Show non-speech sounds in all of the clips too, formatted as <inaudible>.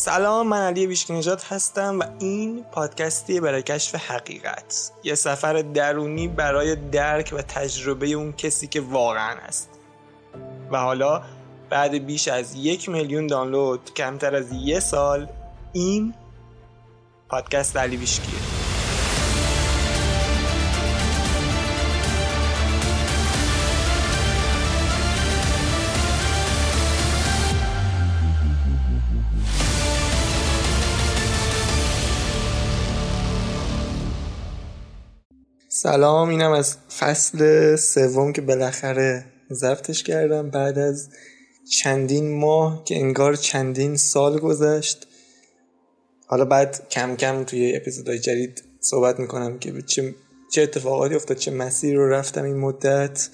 سلام من علی ویشکی نجات هستم و این پادکستی برای کشف حقیقت. یه سفر درونی برای درک و تجربه اون کسی که واقعا هست. و حالا بعد بیش از یک میلیون دانلود کمتر از یه سال این پادکست علی ویشکیه سلام اینم از فصل سوم که بالاخره ضبطش کردم. بعد از چندین ماه که انگار چندین سال گذشت حالا بعد کم کم توی اپیزودهای جدید صحبت می‌کنم که چه, چه اتفاقاتی افتاد چه مسیر رو رفتم این مدت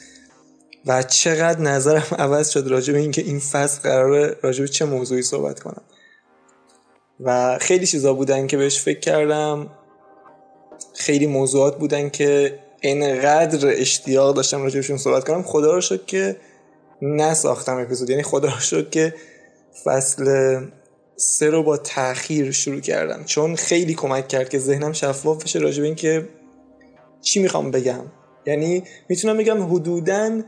و چقدر نظرم <laughs> عوض شد راجع به اینکه این فصل قراره راجع به چه موضوعی صحبت کنم. و خیلی چیزا بودن که بهش فکر کردم. خیلی موضوعات بودن که اینقدر اشتیاق داشتم راجبشون صحبت کنم. خدا رو شد که نساختم اپیزود. یعنی خدا رو شد که فصل سه رو با تاخیر شروع کردم. چون خیلی کمک کرد که ذهنم شفاف بشه راجب این که چی می‌خوام بگم. یعنی می‌تونم بگم حدودا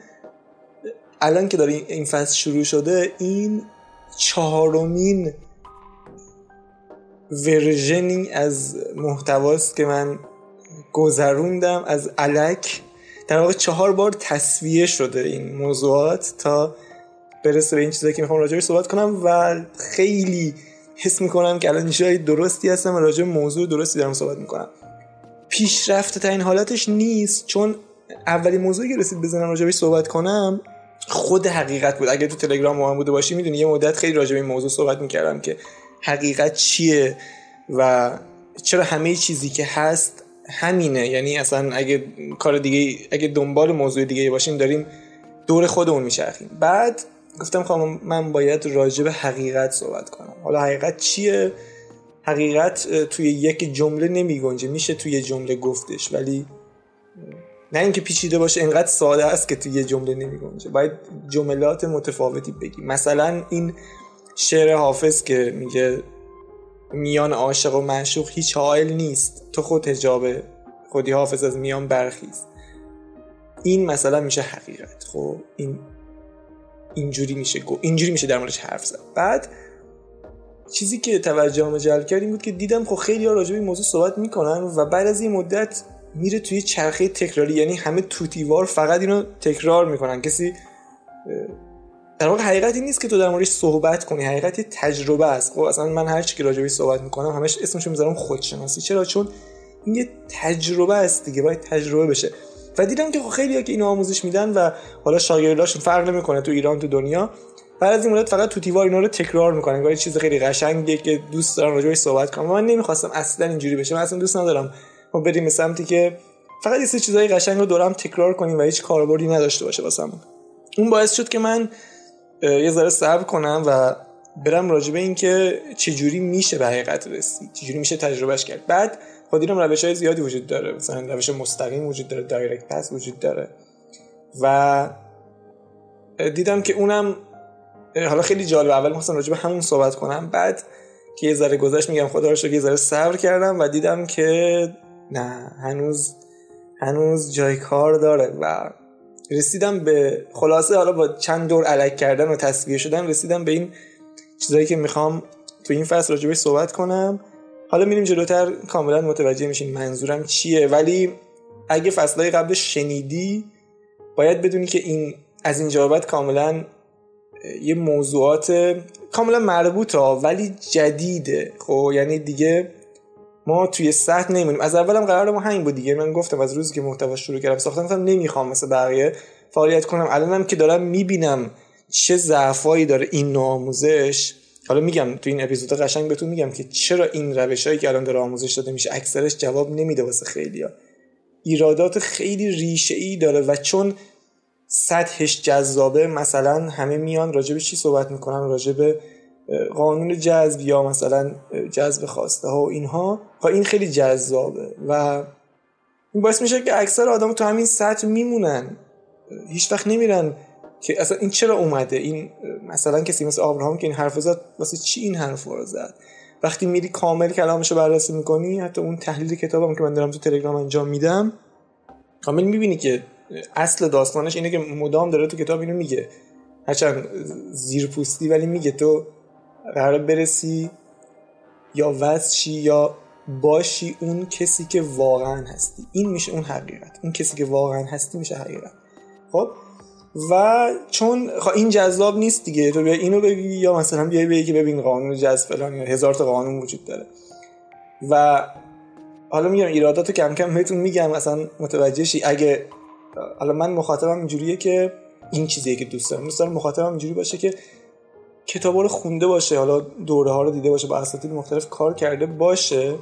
الان که داره این فصل شروع شده این چهارمین ورژنی از محتواست که من گذروندم از علک. در واقع چهار بار تصویه شده این موضوعات تا برسه به این چیزایی که می‌خوام راجعش صحبت کنم و خیلی حس می‌کنم که الان جای درستی هستم و راجع موضوع درستی دارم صحبت می‌کنم. پیشرفته تا این حالتش نیست چون اولین موضوعی که رسید بزنم راجبش صحبت کنم خود حقیقت بود. اگه تو تلگرام ما بوده باشی می‌دونی یه مدت خیلی راجع به این موضوع صحبت می‌کردم که حقیقت چیه و چرا همه چیزی که هست همینه. یعنی اصلا اگه کار دیگه اگه دنبال موضوع دیگه باشیم داریم دور خودمون میچرخیم. بعد گفتم خواهم من باید راجع به حقیقت صحبت کنم. حالا حقیقت چیه؟ حقیقت توی یک جمله نمی گنجه میشه توی جمله گفتش ولی نه اینکه پیچیده باشه انقدر ساده است که توی یه جمله نمی گنجه باید جملات متفاوتی بگی مثلا این شعر حافظ که میگه میان عاشق و معشوق هیچ حائل نیست. تو خود هجاب خودی حافظ از میان برخیز. این مثلا میشه حقیقت. خب این اینجوری میشه گو اینجوری میشه در موردش حرف زد. بعد چیزی که توجهم جلب کرد این بود که دیدم خب خیلی ها راجع به این موضوع صحبت می‌کنن و بعد از این مدت میره توی چرخه تکراری. یعنی همه توتیوار فقط اینو تکرار می‌کنن. کسی در واقع حقیقتی نیست که تو در موردش صحبت کنی. حقیقتی تجربه است. خب اصلا من هر چی که راجبش صحبت می‌کنم همش اسمشو می‌ذارم خودشناسی. چرا؟ چون این یه تجربه است دیگه باید تجربه بشه. و دیدم که خب خیلی که اینو آموزش میدن و حالا شاگرداشون فرق نمی‌کنه تو ایران تو دنیا. بعد از این مدت فقط تو تیوار اینا رو تکرار می‌کنن. یه چیز خیلی قشنگه که دوست دارم راجبش صحبت کنم. من نمی‌خواستم اصلا اینجوری بشه. من اصلا دوست ندارم ما بریم به سمتی که فقط یه چیزای قشنگ رو دورم تکرار کنیم و هیچ کاربردی نداشته باشه واسمون. اون باعث شد که من یه ذره صبر کنم و برم راجع به این که چجوری میشه به حقیقت رسید چجوری میشه تجربهش کرد. بعد خود دیدم روش های زیادی وجود داره. مثلا روش مستقیم وجود داره. دایرکت پس وجود داره. و دیدم که اونم حالا خیلی جالب اول مثلا راجع به همون صحبت کنم. بعد که یه ذره گذشت میگم خدا رو یه ذره صبر کردم و دیدم که نه هنوز هنوز جای کار داره و رسیدم به خلاصه حالا با چند دور علک کردن و تصویه شدن رسیدم به این چیزایی که می‌خوام تو این فصل راجبش صحبت کنم. حالا میریم جلوتر کاملا متوجه میشین منظورم چیه. ولی اگه فصلهای قبلش شنیدی باید بدونی که این از این جوابت کاملا یه موضوعات کاملا مربوطه ولی جدیده. خب یعنی دیگه ما توی سطح نمیمونیم. از اولم قرار ما همین بود دیگه. من گفتم از روزی که محتوا شروع کردم ساختن گفتم نمی‌خوام مثل بقیه فعالیت کنم. الانم که دارم می‌بینم چه ضعفایی داره این آموزش. حالا میگم تو این اپیزود قشنگ بهتون میگم که چرا این روشهایی که الان داره آموزش داده میشه اکثرش جواب نمیده واسه خیلیا ایرادات خیلی ریشه ای داره و چون سطحش جذابه مثلا همه میان راجب چی صحبت می‌کنن؟ راجب قانون جذب یا مثلا جذب خواسته ها و اینها خب این خیلی جذابه و این باعث میشه که اکثر آدم تو همین سطح میمونن. هیچ وقت نمیرن که اصلا این چرا اومده؟ این مثلا کسی مثل آبراهام که این حرف زد واسه چی این حرف رو زد؟ وقتی میری کامل کلامشو بررسی می‌کنی حتی اون تحلیل کتابم که من دارم تو تلگرام انجام میدم کامل می‌بینی که اصل داستانش اینه که مدام داره تو کتاب اینو میگه. هرچند زیرپوستی ولی میگه تو قرار برسی یا وزشی یا باشی اون کسی که واقعا هستی. این میشه اون حقیقت. اون کسی که واقعا هستی میشه حقیقت. خب؟ و چون این جذاب نیست دیگه. تو بیا اینو بگی یا مثلا بیای بگی که ببین قانون جذب فلان یا هزار تا قانون وجود داره. و حالا میگم ایراداتو کم کم بهتون میگم. مثلا متوجه شی. اگه حالا من مخاطبم اینجوریه که این چیزیه که دوست دارم. دوست دارم مخاطبم اینجوری باشه که کتابا رو خونده باشه حالا دوره ها رو دیده باشه با اساتید مختلف کار کرده باشه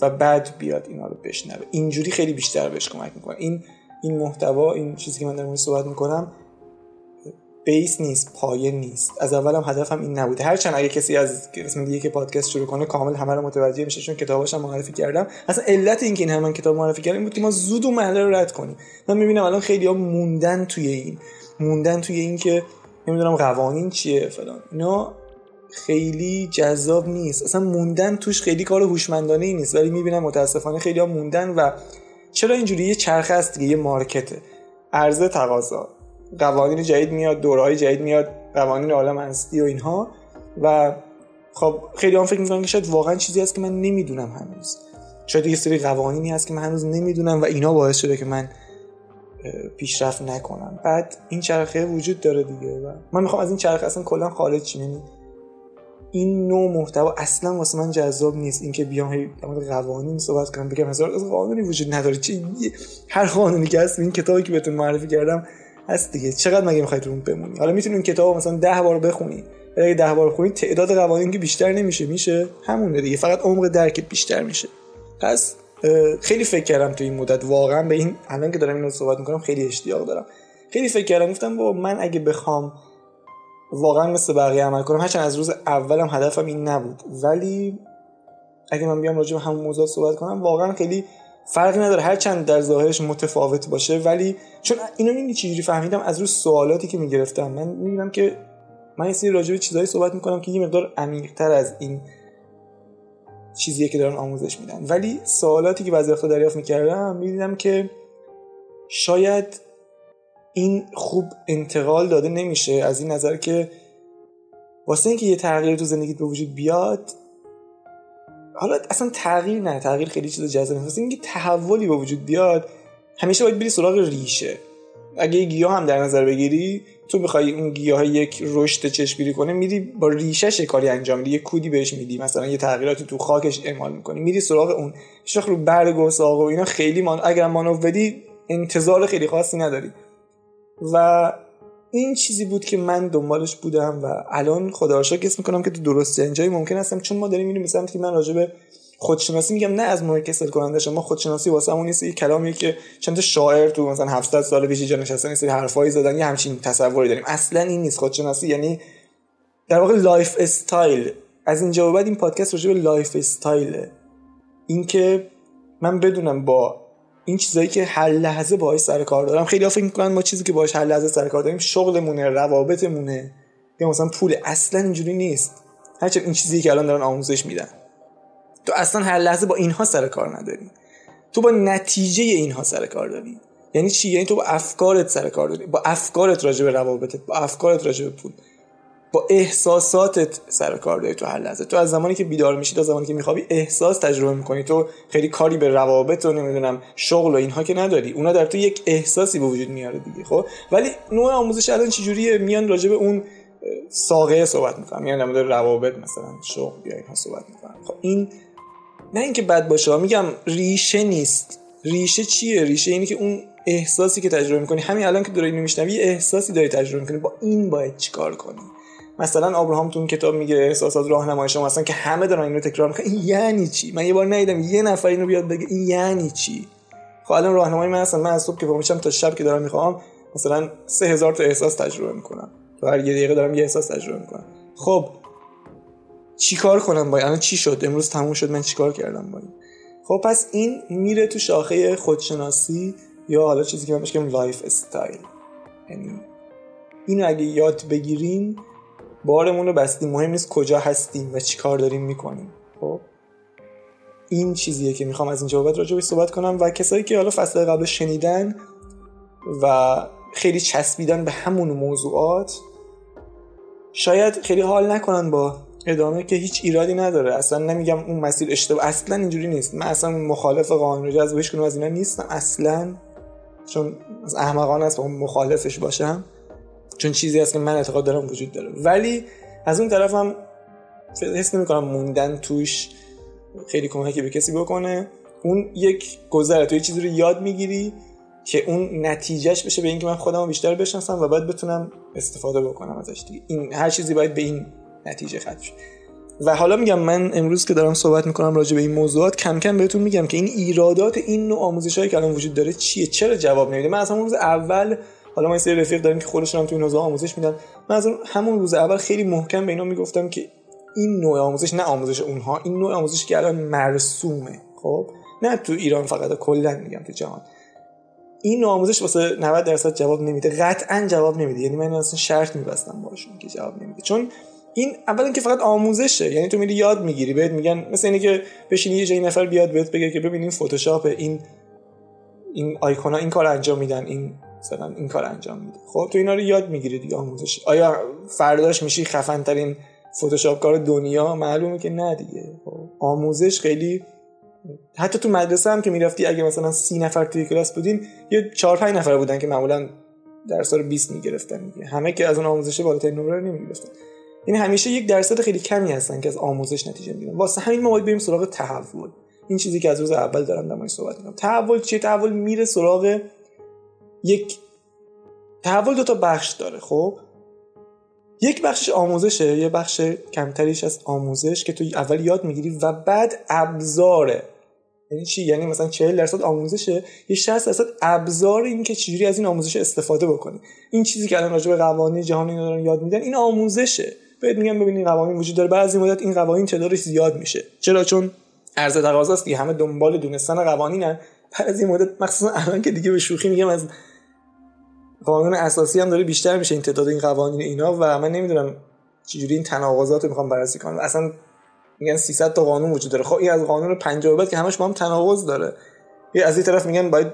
و بعد بیاد اینا رو بشنوه. اینجوری خیلی بیشتر بهش کمک می‌کنه. این این محتوا این چیزی که من در صحبت می‌کنم بیس نیست پایه نیست. از اولم هدفم این نبوده. هرچند اگه کسی از قسم دیگه که پادکست شروع کنه کامل همه رو متوجه میشه چون کتاباشم معرفی کردم. اصلا علت اینکه این همه کتاب معرفی کردم بود که ما زود و محله رو رد کنیم. من می‌بینم الان خیلی ها موندن توی این. موندن توی این که نمی‌دونم قوانین چیه فلان. اینا خیلی جذاب نیست. اصلا موندن توش خیلی کار هوشمندانه ای نیست. ولی می‌بینم متاسفانه خیلی ها موندن و چرا اینجوری؟ یه چرخه است دیگه یه مارکته. عرضه تقاضا. قوانین جدید میاد دورهای جدید میاد قوانین عالم هستی و اینها. و خب خیلی هم فکر می‌کنن که شاید واقعا چیزی هست که من نمی‌دونم هنوز. شاید یه سری قوانینی هست که من هنوز نمی‌دونم و اینا باعث شده که من پیشرفت نکنم بعد این چرخه وجود داره دیگه و من می‌خوام از این چرخه اصلا کلا خارج چی یعنی این نوع محتوا اصلا واسه من جذاب نیست. اینکه بیام هی قوانین صحبت کنم بگم هزار از قانونی وجود نداره. چی هر قانونی که هست این کتابی که بهتون معرفی کردم هست دیگه. چقدر مگه می‌خواید اون بمونی؟ حالا می‌تونید اون کتاب مثلا ده بار بخونی. اگه ده بار بخونی تعداد قوانین که بیشتر نمیشه میشه همونه دیگه. فقط عمق درکت بیشتر میشه. پس خیلی فکر کردم تو این مدت. واقعا به این الان که دارم اینو صحبت می‌کنم خیلی اشتیاق دارم. خیلی فکر کردم گفتم با من اگه بخوام واقعا مثل بقیه عمل کنم هرچند از روز اولم هدفم این نبود. ولی اگه من بیام راجع به همون موضوع صحبت کنم واقعا خیلی فرقی نداره. هرچند در ظاهرش متفاوت باشه ولی چون اینو این چجوری فهمیدم؟ از روز سوالاتی که می‌گرفتم. من می‌بینم که من یه سری راجع به چیزایی صحبت می‌کنم که یه مقدار عمیق‌تر از این چیزیه که دارن آموزش میدن. ولی سوالاتی که بعضی وقتا دریافت می‌کردم می‌دیدم که شاید این خوب انتقال داده نمیشه. از این نظر که واسه اینکه یه تغییر تو زندگیت به وجود بیاد حالا اصلا تغییر نه تغییر خیلی چیز جذاب واسه اینکه تحولی به وجود بیاد همیشه باید بری سراغ ریشه. اگه یه گیاه هم در نظر بگیری تو بخوای اون گیاه یک رشد چشمگیری کنه میری با ریشش کاری انجام میدی یه کودی بهش میدی مثلا یه تغییراتی تو خاکش اعمال می‌کنی میری سراغ اون. شخ رو برگ و ساق و اینا خیلی مان... اگر مانو بدی انتظار خیلی خاصی نداری. و این چیزی بود که من دنبالش بودم و الان خدا رو شکر می‌کنم که تو درست جایی ممکن هستم چون ما داریم میریم مثلا که من راجع به خودشناسی میگم نه از موقع کسل کننده شما خودشناسی واسه همون نیست. یه کلامیه که چند شاعر تو مثلا 700 سال پیش جا نشستن این حرفایی زدن یه همچین تصوری داریم. اصلا این نیست. خودشناسی یعنی در واقع لایف استایل. از اینجا بعد این پادکست راجع به lifestyle اینکه من بدونم با این چیزایی که هر لحظه باهاش سر کار دارم. خیلی فکر می‌کنن ما چیزی که باهاش هر لحظه سر کار داریم شغلمونه روابطمونه یا مثلا پول اصلا اینجوری نیست. هرچند این چیزی که الان دارن آموزش میدن. تو اصلا هر لحظه با اینها سر کار نداری. تو با نتیجه اینها سر کار داری. یعنی چی؟ یعنی تو با افکارت سر کار داری. با افکارت راجع به روابطت با افکارت راجع به پول. با احساساتت سر کار داری تو هر لحظه. تو از زمانی که بیدار میشی تا زمانی که میخوابی احساس تجربه می‌کنی. تو خیلی کاری به روابط و نمی‌دونم شغل و اینها که نداری. اونا در تو یک احساسی به وجود میاره دیگه خب؟ ولی نوع آموزش الان چجوریه میان راجع به اون ساقه صحبت می‌کنم میان در روابط مثلا شغل یا اینها صحبت می‌کنم خب این نه اینکه بد باشه میگم ریشه نیست. ریشه چیه؟ ریشه اینه که اون احساسی که تجربه می‌کنی همین الان که داری میشنوی احساسی داری تجربه می‌کنی. با این باید چیکار کنی؟ مثلا ابراهام تو اون کتاب میگه احساسات راهنمای شما مثلا که همه دارن اینو تکرار می‌کنن. این یعنی چی؟ من یه بار ندیدم یه نفر اینو بیاد بگه. این یعنی چی؟ خب الان راهنمای من هستن. من از صبح که پا میشم تا شب که دارم می‌خوابم مثلا سه هزار تا احساس تجربه می‌کنم. تو هر یه دقیقه دارم یه احساس تجربه می‌کنم. خب چیکار کنم با الان چی شد؟ امروز تموم شد من چیکار کردم با این خب پس این میره تو شاخه خودشناسی یا حالا چیزی که من بهش lifestyle یعنی اینو اگه یاد بگیریم بارمون رو بستیم. مهم نیست کجا هستیم و چی کار داریم می‌کنیم. خب؟ این چیزیه که می‌خوام از اینجا بعد راجع صحبت کنم و کسایی که حالا فصل قبل شنیدن و خیلی چسبیدن به همون موضوعات شاید خیلی حال نکنن با ادامه که هیچ ایرادی نداره. اصلا نمیگم اون مسیر اشتباه اصلا اینجوری نیست. من اصلا مخالف قانون جذب هیچ از اینا نیستم. اصلا چون از احمقانه است اون مخالفش باشم. چون چیزی هست که من اعتقاد دارم وجود داره. ولی از اون طرف هم حس نمی کنم موندن توش خیلی کمکی به کسی بکنه. اون یک گذره. تو یه چیزی رو یاد می‌گیری که اون نتیجهش بشه به اینکه من خودم بیشتر بشناسم و باید بتونم استفاده بکنم ازش دیگه. این هر چیزی باید به این نتیجه ختم شه و حالا میگم من امروز که دارم صحبت می‌کنم راجع به این موضوعات کم کم بهتون میگم که این ایرادات این نوع آموزش هایی که الان وجود داره چیه؟ چرا جواب نمیده؟ من از همون روز اول حالا این سری رفیق داریم که خودشون هم تو این حوزه آموزش میدن. من از همون روز اول خیلی محکم به اینا می‌گفتم که این نوع آموزش نه آموزش اونها این نوع آموزش که الان مرسومه. خب؟ نه تو ایران فقط کلا میگم تو جهان. این آموزش واسه 90 درصد جواب نمیده. قطعا جواب نمیده. یعنی من اصلا شرط میبستم باشون که جواب نمیده. چون این اولا که فقط آموزشه. یعنی تو میری یاد می‌گیری بهت میگن مثل اینی که بشینی یه جایی نفر بیاد بهت بگه که ببین این فتوشاپ این این آیکونا این کار انجام میدن این مثلا این کار انجام میده. خب تو اینا رو یاد می‌گیری دیگه آموزش آیا فرداش میشی خفن ترین فتوشاپ کار دنیا؟ معلومه که نه دیگه. خب آموزش خیلی حتی تو مدرسه هم که می‌رفتی اگه مثلا سی نفر توی کلاس بودین یه چهار پنج نفر بودن که معمولا درس رو 20 می‌گرفتن دیگه. همه که از اون آموزش بالاترین نمره نمی‌گرفتن. یعنی همیشه یک درصد خیلی کمی هستن که از آموزش نتیجه می‌گیرن. واسه همین ما باید بریم سراغ تحول. این چیزی که از روز اول دارم در صحبت می‌کنم. تحول چیه؟ تحول میره سراغ یک تحول دو تا بخش داره خب؟ یک بخشش آموزشه یه بخش کمتریش از آموزش که تو اول یاد می‌گیری و بعد ابزاره. یعنی چی؟ یعنی مثلا 40 درصد آموزشه یه 60 درصد ابزار این که چجوری از این آموزش استفاده بکنی. این چیزی که الان راجع به قوانین جهانی دارن یاد میدن این آموزشه. بهت میگم ببینید قوانین وجود داره. بعضی مدت این قوانین تعدادش زیاد میشه. چرا؟ چون عرضه تقاضاست دیگه. همه دنبال دونستن قوانینن. این مدت مخصوصا الان که دیگه به شوخی میگم از قانون اساسی هم داره بیشتر میشه این تعداد این قوانین اینا و من نمی‌دونم چجوری این تناقضات رو می‌خوام بررسی کنم. اصلا میگن 300 تا قانون وجود داره. خب این از قانون 50 بعد که همش با هم تناقض داره. یه از این طرف میگن باید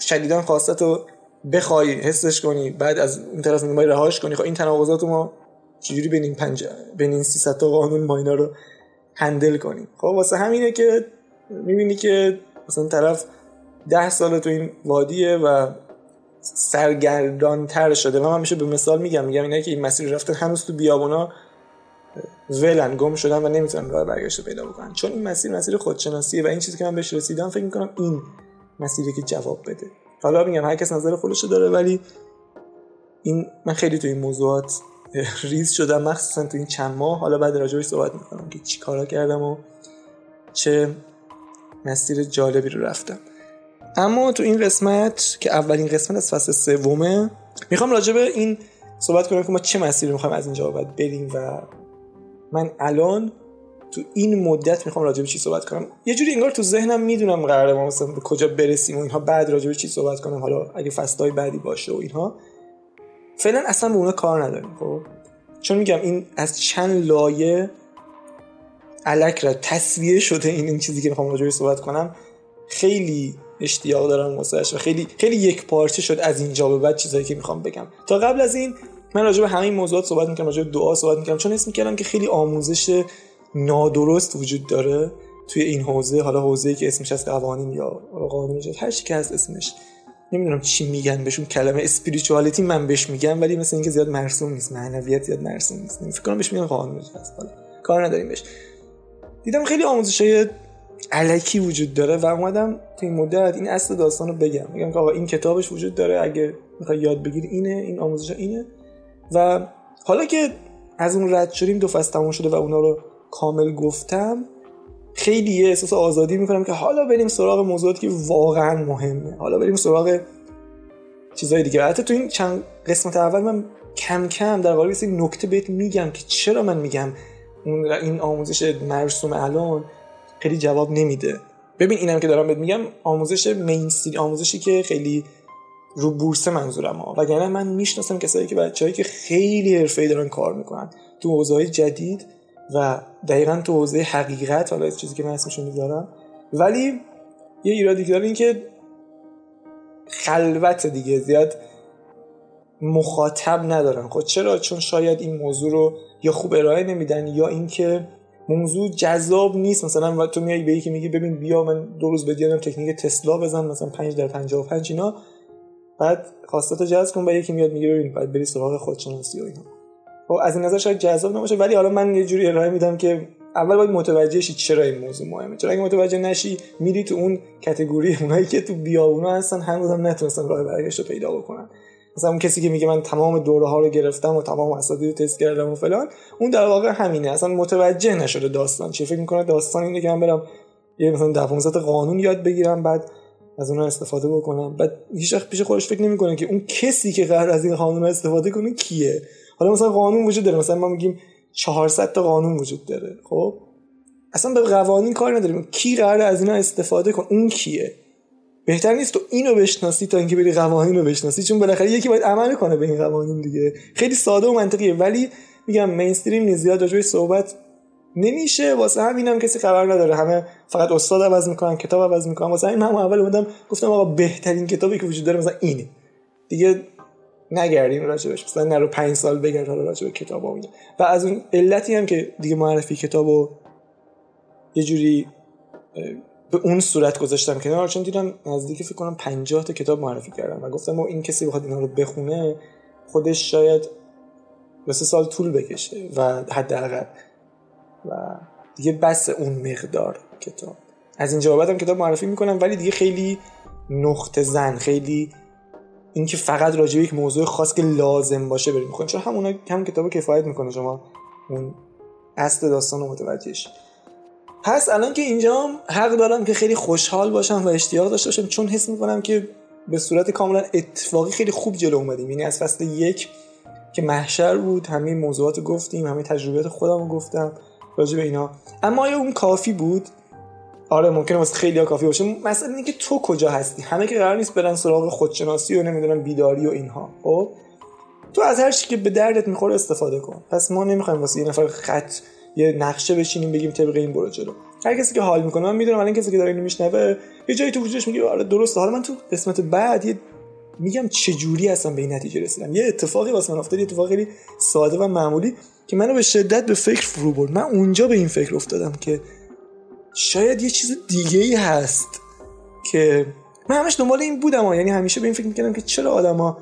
شدیدان خواستت رو بخوای حسش کنی. بعد از اون طرف میگن باید رهاش کنی. خب این تناقضات رو ما چجوری بین این پنج بین این 300 تا قانون ما رو هندل کنیم؟ خب واسه همینه که می‌بینی که مثلا طرف ده سال تو این وادیه و سرگردان تر شده. من میشه به مثال میگم میگم اینا که این مسیر رفتن هنوز تو بیابونا ولن گم شدن و نمی‌تونن راه برگشت پیدا بکنن. چون این مسیر مسیر خودشناسیه و این چیزی که من بهش رسیدم فکر می‌کنم این مسیری که جواب بده. حالا میگم هر کس نظر خودش داره ولی این من خیلی تو این موضوعات ریز شدم مخصوصا تو این چند ماه. حالا بعد راجعش صحبت می‌کنم که چی کارا کردم و چه مسیر جالبی رو رفتم. اما تو این قسمت که اولین قسمت از فصل سومه می‌خوام راجع به این صحبت کنم که ما چه مسیری می‌خوایم از اینجا باید بریم و من الان تو این مدت می‌خوام راجع به چی صحبت کنم. یه جوری انگار تو ذهنم می‌دونم قراره ما مثلا به کجا برسیم و اینها بعد راجع به چی صحبت کنم. حالا اگه فصلهای بعدی باشه و اینها. فعلا اصلا به اونا کار نداریم خب؟ چون میگم این از چند لایه الک را تصویه شده این این چیزی که می‌خوام راجع صحبت کنم خیلی اشتیاق دارم واسهش و خیلی خیلی یک پارچه شد از اینجا به بعد چیزایی که می‌خوام بگم. تا قبل از این من راجع به همه این موضوعات صحبت می‌کنم راجع به دعا صحبت می‌کنم چون اسم می‌کردم که خیلی آموزش نادرست وجود داره توی این حوزه حالا حوزه‌ای که اسمش از قوانین یا قانون هر چی که از اسمش. نمی‌دونم چی میگن بهشون. کلمه اسپریچوالیتی من بهش میگم ولی مثل اینکه زیاد مرسوم نیست معنویت زیاد مرسوم نیست. فکر کنم بهش میگن قانون حالا کار نداریم بهش. دیدم خیلی آموزش های علکی وجود داره و اومدم تو این مدت این اصل داستان رو بگم. میگم که آقا این کتابش وجود داره اگه می‌خوای یاد بگیری اینه این آموزش اینه. و حالا که از اون رد شدیم دو فصل تموم شده و اونا رو کامل گفتم خیلی احساس آزادی می‌کنم که حالا بریم سراغ موضوعاتی که واقعا مهمه. حالا بریم سراغ چیزای دیگه. حتی تو این چند قسمت اول من کم کم در قالب این نکته بهت میگم که چرا من میگم این آموزش مرسوم الان خیلی جواب نمیده. ببین اینم که دارم بهت میگم آموزش مینستری آموزشی که خیلی رو بورس منظورم ها. وگرنه من می‌شناسم کسایی که بچه‌ای که خیلی حرفه‌ای دارن کار می‌کنن. تو حوزه‌های جدید و دقیقا تو حوزه حقیقت حالا چیزی که من اسمش می‌ذارم ولی یه ایرادی داره این که خلوت دیگه زیاد مخاطب ندارن. خب چرا؟ چون شاید این موضوع رو یا خوب ارائه نمیدن یا اینکه موضوع جذاب نیست. مثلا تو میای به یکی میگی ببین بیا من دو روز بدیدم تکنیک تسلا بزن مثلا 5 در 55 اینا. بعد خواستات جذب کن بعد یکی میاد میگه ببین بعد بری سراغ خودشناسی و اینا. خب از این نظر شاید جذاب نباشه ولی حالا من یه جوری ارائه میدم که اول باید متوجه شی چرا این موضوع مهمه. چرا اگه متوجه نشی میری تو اون کاتگوری اونایی که تو بیابونا هستن هنوزم نتونستن راه برگشت رو پیدا بکنن. مثلا اون کسی که میگه من تمام دوره ها رو گرفتم و تمام اساتید رو تست کردم و فلان اون در واقع همینه. اصلا متوجه نشده داستان چی فکر می‌کنه داستان اینه که من برم یه مثلا دفعه قانون یاد بگیرم بعد از اون استفاده بکنم. بعد هیچ وقت پیش خودش فکر نمی‌کنه که اون کسی که قرار از این قانون استفاده کنه کیه. حالا مثلا قانون وجود داره. مثلا ما میگیم 400 تا قانون وجود داره. خب؟ اصلا به قوانین کار نداریم. کی قرار از اینا استفاده کن اون کیه؟ بهتر نیست تو اینو بشناسی تا اینکه بری قوانین رو بشناسی چون بالاخره یکی باید عمل کنه به این قوانین دیگه. خیلی ساده و منطقیه. ولی میگم مینستریم نیست. زیاد راجع صحبت نمیشه. واسه همینم هم کسی خبر نداره. همه فقط استاد عوض می‌کنن کتاب عوض می‌کنن. واسه همین هم اول اومدم گفتم آقا بهترین کتابی که وجود داره مثلا اینه. دیگه نگردیم راجبش مثلا نرو پنج سال بگرد حالا راجب کتاب و از اون علتی هم که دیگه معرفی کتاب و یه جوری به اون صورت گذاشتم کنار. چون دیدم نزدیک فکر کنم 50 تا کتاب معرفی کردم. و گفتم این کسی بخواد اینا رو بخونه خودش شاید سه سال طول بکشه و حداقل. و دیگه بس اون مقدار کتاب. از اینجا بعدم کتاب معرفی می‌کنم ولی دیگه خیلی نقطه زن خیلی اینکه فقط راجع یک موضوع خاص که لازم باشه بریم می‌خوان چون همونا هم کتاب کفایت می‌کنه شما اون اصل داستان رو متوجه پس الان که اینجا حق دارم که خیلی خوشحال باشم و اشتیاق داشته باشم چون حس می‌کنم که به صورت کاملا اتفاقی خیلی خوب جلو اومدیم. یعنی از فصل یک که محشر بود همه موضوعات گفتیم همه تجربیات خودم رو گفتم راجع به اینا. اما آیا اون کافی بود؟ آره ممکنه واسه خیلی کافی باشه. مثلا اینه که تو کجا هستی؟ همه که قرار نیست برن سراغ خودشناسی و نمی‌دونم بیداری و اینها. خب؟ تو از هر چی که به دردت می‌خوره استفاده کن. پس ما نمی‌خوایم واسه یه نفر خط یه نقشه بچینیم بگیم طبق این برو جلو. هر کسی که حال می‌کنه من می‌دونم الان کسی که داره اینو میشنوه یه جایی تو وجودش میگه آره درسته. حالا من تو قسمت بعد یه میگم چه جوری هستم به این نتیجه رسیدم. یه اتفاقی واسه من افتاد یه اتفاق خیلی ساده و معمولی که منو به شدت به فکر فرو برد. من اونجا به این فکر افتادم که شاید یه چیز دیگه ای هست که من همش دنبال این بودم یعنی همیشه به این فکر می‌کردم که چرا آدما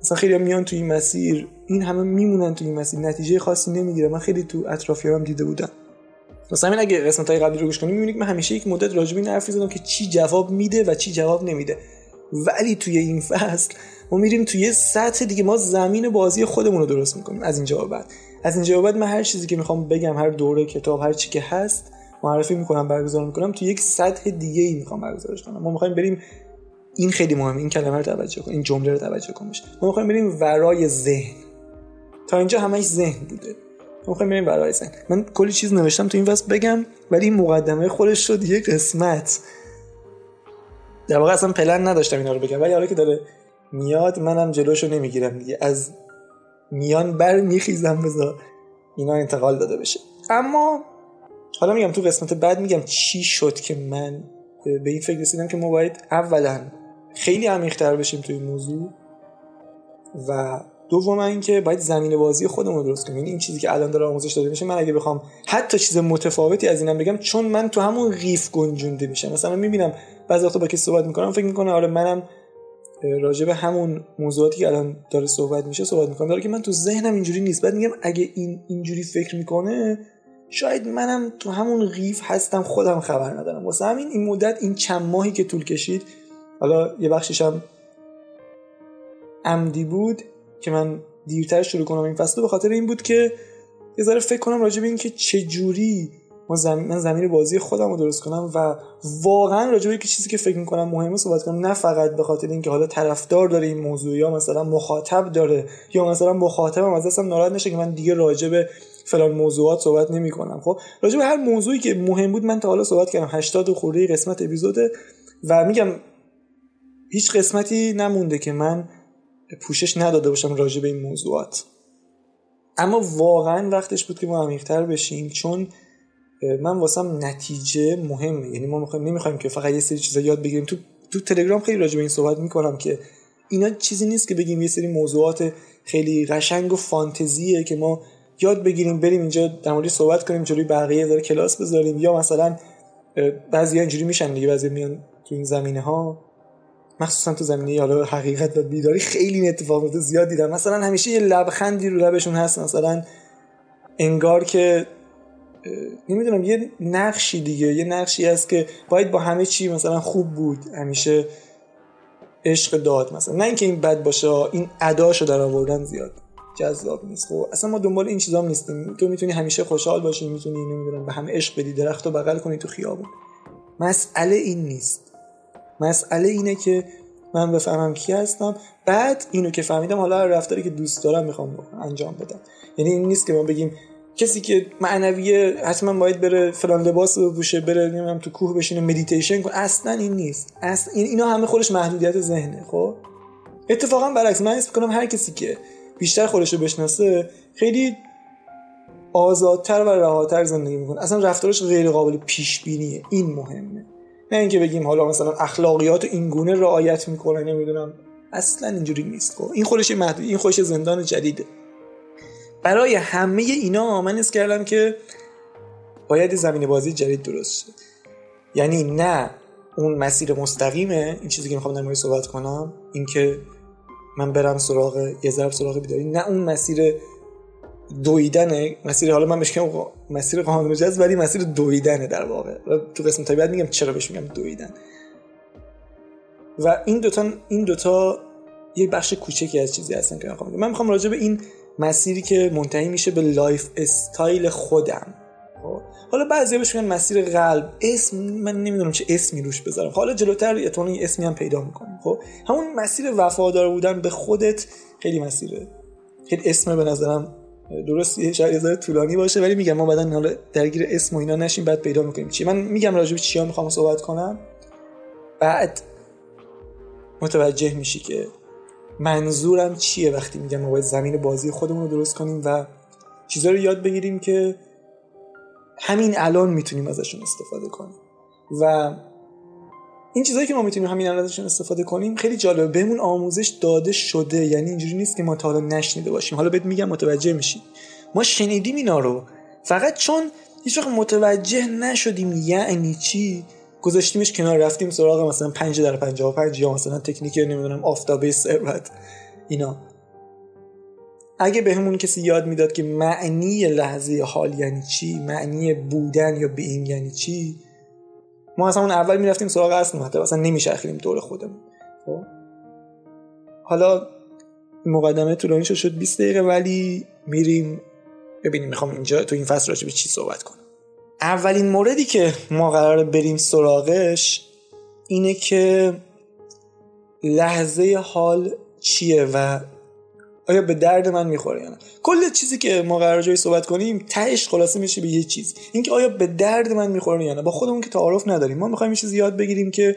مثلا خیلی میان تو این مسیر این همه میمونن تو این مسیر نتیجه خاصی نمی‌گیره من خیلی تو اطرافیانم دیده بودم. مثلا همین اگه قسمت های قبلی رو گوش کنیم می‌بینید من همیشه یک مدت این حرف زدم که چی جواب میده و چی جواب نمیده. ولی توی این فصل ما میریم توی سطح دیگه. ما زمین بازی خودمون رو درست می‌کنیم. از اینجا بعد. از اینجا بعد من هر چیزی که می‌خوام بگم هر دوره کتاب هر چی که هست معرفی می‌کنم برگزار می‌کنم تو یک سطح دیگه ای می‌خوام برگزارش کنم. ما می‌خوایم بریم این خیلی مهمه این کلمه رو توجه کن این جمله رو توجه کن ما می‌خوایم بریم ورای ذهن. تا اینجا همش ذهن بوده. ما می‌خوایم بریم ورای ذهن. من کلی چیز نوشتم تو این واسه بگم ولی این مقدمه خودش شد یک قسمت. در واقع اصلا پلن نداشتم اینا رو بگم ولی حالا که داره میاد منم جلوشو نمی‌گیرم دیگه. از میان بر میخیزم بذار اینا انتقال داده بشه. اما حالا میگم تو قسمت بعد میگم چی شد که من به این فکر رسیدم که ما باید اولا خیلی عمیق‌تر بشیم توی این موضوع و دوم اینکه باید زمین بازی خودمون درست کنیم. یعنی این چیزی که الان داره آموزش داده میشه من اگه بخوام حتی چیز متفاوتی از اینم بگم چون من تو همون قیف گنجونده میشم. مثلا می‌بینم بعضی وقتا با کسی صحبت می‌کنم فکر می‌کنه آره منم راجع به همون موضوعاتی که الان داره صحبت میشه صحبت می‌کنم. داره که من تو ذهنم اینجوری نیست. بعد میگم اگه این اینجوری فکر می‌کنه شاید منم تو همون قیف هستم خودم خبر ندارم. واسه همین این مدت این چند ماهی که طول کشید حالا یه بخشش هم عمدی بود که من دیرتر شروع کنم این فصل به خاطر این بود که یه ذره فکر کنم راجع به این که چه جوری ما زمین من زمین بازی خودم رو درست کنم و واقعا راجع به چیزی که فکر می‌کنم مهمه صحبت کنم. نه فقط به خاطر اینکه حالا طرفدار داره این موضوع یا مثلا مخاطب داره یا مثلا مخاطبم از دستم ناراحت نشه که من دیگه راجع به فلان موضوعات صحبت نمی کنم خب؟ راجع به هر موضوعی که مهم بود من تا حالا صحبت کردم. 80 خورده قسمت اپیزوده و میگم هیچ قسمتی نمونده که من پوشش نداده باشم راجع به این موضوعات. اما واقعا وقتش بود که ما عمیقتر بشیم چون من واسم نتیجه مهمه. یعنی ما می‌خوایم نمی‌خوایم که فقط یه سری چیزا یاد بگیریم. تو تو تلگرام خیلی راجع به این صحبت می‌کنم که اینا چیزی نیست که بگیم یه سری موضوعات خیلی قشنگ و فانتزیه که ما یاد بگیریم بریم اینجا در مورد صحبت کنیم جلوی بقیه داره کلاس بذاریم. یا مثلا بعضی اینجوری میشن دیگه بعضی میان تو این زمینه ها مخصوصا تو زمینه حالا حقیقت و بیداری خیلی این اتفاقات زیاد دیدم مثلا همیشه یه لبخندی رو لبشون هست مثلا انگار که نمی‌دونم یه نقشی دیگه یه نقشی هست که باید با همه چی مثلا خوب بود. همیشه عشق داد مثلا. نه اینکه این بد باشه این اداشو در آوردن زیاد. جذاب نیست. خب اصلا ما دنبال این چیزام نیستیم. تو می‌تونی همیشه خوشحال باشی می‌تونی نمی‌دونم به همه عشق بدی درخت و بغل کنی تو خیابون. مسئله این نیست. مسئله اینه که من بفهمم کی هستم. بعد اینو که فهمیدم حالا رفتاری که دوست دارم می‌خوام انجام بدم. یعنی این نیست که ما بگیم کسی که معنویه حتما باید بره فلان لباس بپوشه بره نمی‌دونم تو کوه بشینه مدیتیشن کنه. اصلا این نیست. اصلا این اینا همه خودش محدودیت ذهنه خب؟ اتفاقا برعکس من اسم کنم هر کسی که بیشتر خودش رو بشناسه خیلی آزادتر و رهاتر زندگی می‌کنه. اصلا رفتارش غیر قابل پیش بینیه این مهمه. نه اینکه بگیم حالا مثلا اخلاقیات این گونه رعایت می‌کنه نمی‌دونم. اصلا اینجوری نیست خب. این خودش محدود این خودش زندان جدیده. برای همه اینا من اس کردم که باید زمین بازی جدید درست شه. یعنی نه اون مسیر مستقیمه. این چیزی که می‌خوام در مورد صحبت کنم اینکه من برم سراغ یه ضرب سراغ بیداری. نه اون مسیر دویدنه مسیر حالا من بهش مسیر قانون جذب ولی مسیر دویدنه در واقع. تو قسم طبیعت میگم چرا بهش میگم دویدن. و این دوتا این دوتا یه بخش کوچکی از چیزی هستن که من من می‌خوام راجع به این مسیری که منتهی میشه به lifestyle خودم. خب؟ حالا بعضی بهش میگن مسیر قلب. اسم من نمی‌دونم چه اسمی روش بذارم. حالا جلوتر احتمالاً یه اسمی هم پیدا می‌کنم خب؟ همون مسیر وفادار بودن به خودت خیلی مسیره. خیلی اسم به نظرم درست یه شاید یه طولانی باشه ولی میگم ما بعدا حالا درگیر اسم و اینا نشیم بعد پیدا می‌کنیم. چی؟ من میگم راجع به چیا می‌خوام صحبت کنم. بعد متوجه میشی که منظورم چیه وقتی میگم ما باید زمین بازی خودمون رو درست کنیم و چیزا رو یاد بگیریم که همین الان می‌تونیم ازشون استفاده کنیم. و این چیزایی که ما می‌تونیم همین الان ازشون استفاده کنیم خیلی جالبه. بهمون آموزش داده شده. یعنی اینجوری نیست که ما تا حالا نشنیده باشیم. حالا بهت میگم متوجه میشیم. ما شنیدیم اینا رو. فقط چون هیچ وقت متوجه نشدیم یعنی چی گذاشتیمش کنار رفتیم سراغ مثلا 5 در 55 یا مثلا تکنیک نمی‌دونم آفتابه ثروت اینا. اگه بهمون به کسی یاد می‌داد که معنی لحظه حال یعنی چی معنی بودن یا این یعنی چی ما اصلا اون اول می‌رفتیم سراغ اصل حتی اصلا نمیشخیریم دور خودمون. خب؟ حالا مقدمه طولانی شد 20 دقیقه ولی میریم ببینیم می‌خوام اینجا تو این فصل راجع به چی صحبت کنم. اولین موردی که ما قرار بریم سراغش اینه که لحظه حال چیه و آیا به درد من می‌خوره یا نه؟ کل چیزی که ما قرار جایی صحبت کنیم تهش خلاصه میشه به یه چیز. اینکه آیا به درد من می‌خوره یا نه؟ با خودمون که تعارف نداریم. ما می‌خوایم یه چیزی یاد بگیریم که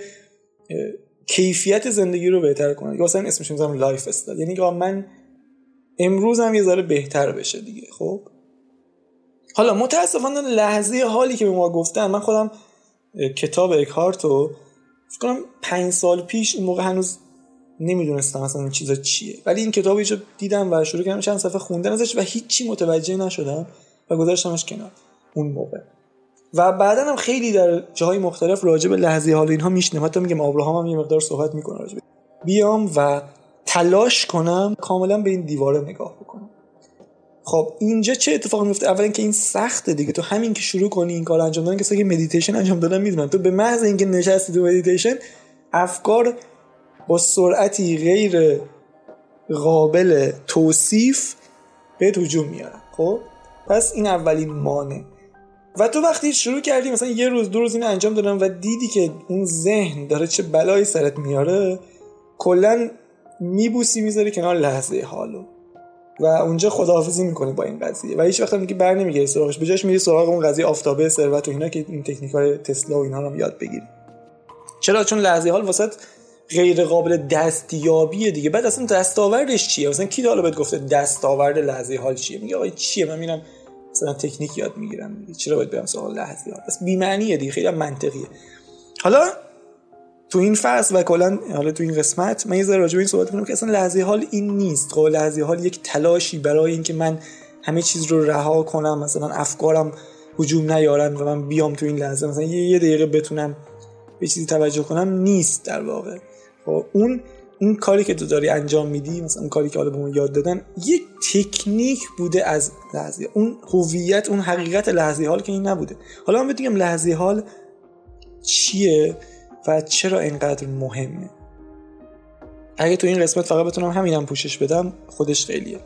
کیفیت زندگی رو بهتر کنه. یا مثلا اسمش می‌ذارم lifestyle یعنی که من امروز هم یه ذره بهتر بشه دیگه خب؟ حالا متاسفانه لحظه حالی که به ما گفتن من خودم کتاب اکهارت رو فکر کنم پنج سال پیش اون موقع هنوز نمی‌دونستم اصلا این چیزا چیه. ولی این کتاب اینجا دیدم و شروع کردم چند صفحه خوندن ازش و هیچی متوجه نشدم و گذاشتمش کنار. اون موقع. و بعدا هم خیلی در جاهای مختلف راجع به لحظه حال اینها میشنم. حتی میگم آبراهام هم یه مقدار صحبت می‌کنه راجع بیام و تلاش کنم کاملا به این دیواره نگاه بکنم. خب اینجا چه اتفاقی میفته اولا که این سخته دیگه. تو همین که شروع کنی این کار انجام دادن کسایی که مدیتیشن انجام دادن می‌دونن. تو به محض اینکه نشستی تو مدیتیشن افکار با سرعتی غیر قابل توصیف به هجوم میارن خب؟ پس این اولین مانع. و تو وقتی شروع کردی مثلا یه روز دو روز این انجام دادم و دیدی که اون ذهن داره چه بلایی سرت میاره کلا میبوسی می‌ذاری کنار لحظه حالو. و اونجا خداحافظی می‌کنی با این قضیه. و هیچ وقت میگی بر نمی‌گیری سراغش. به جاش میری سراغ اون قضیه آفتابه ثروت و اینا که این تکنیک های تسلا و اینا رو یاد بگیری. چرا؟ چون لحظه حال واسط غیر قابل دستیابیه دیگه. بعد اصلا دستاوردش چیه؟ مثلا کی حالا بهت گفته دستاورد لحظه حال چیه؟ میگه آقا چیه؟ من میرم مثلا تکنیک یاد می‌گیرم. چرا باید برم سوال لحظه حال؟ بس بی معنیه دیگه. خیلی منطقیه. حالا تو این فصل و کلا حالا تو این قسمت من یه ذره راجع به این صحبت کنم که اصلا لحظه حال این نیست. خب لحظه حال یک تلاشی برای اینکه من همه چیز رو رها کنم مثلا افکارم هجوم نیارن و من بیام تو این لحظه مثلا یه دقیقه بتونم به چیزی توجه کنم نیست در واقع. خب اون اون کاری که تو داری انجام میدی مثلا اون کاری که حالا به یاد دادن یک تکنیک بوده از لحظه اون هویت اون حقیقت لحظه حال که این نبوده. حالا من بگم لحظه حال چیه و چرا اینقدر مهمه؟ اگه تو این قسمت فقط بتونم همینم پوشش بدم خودش خیلیه.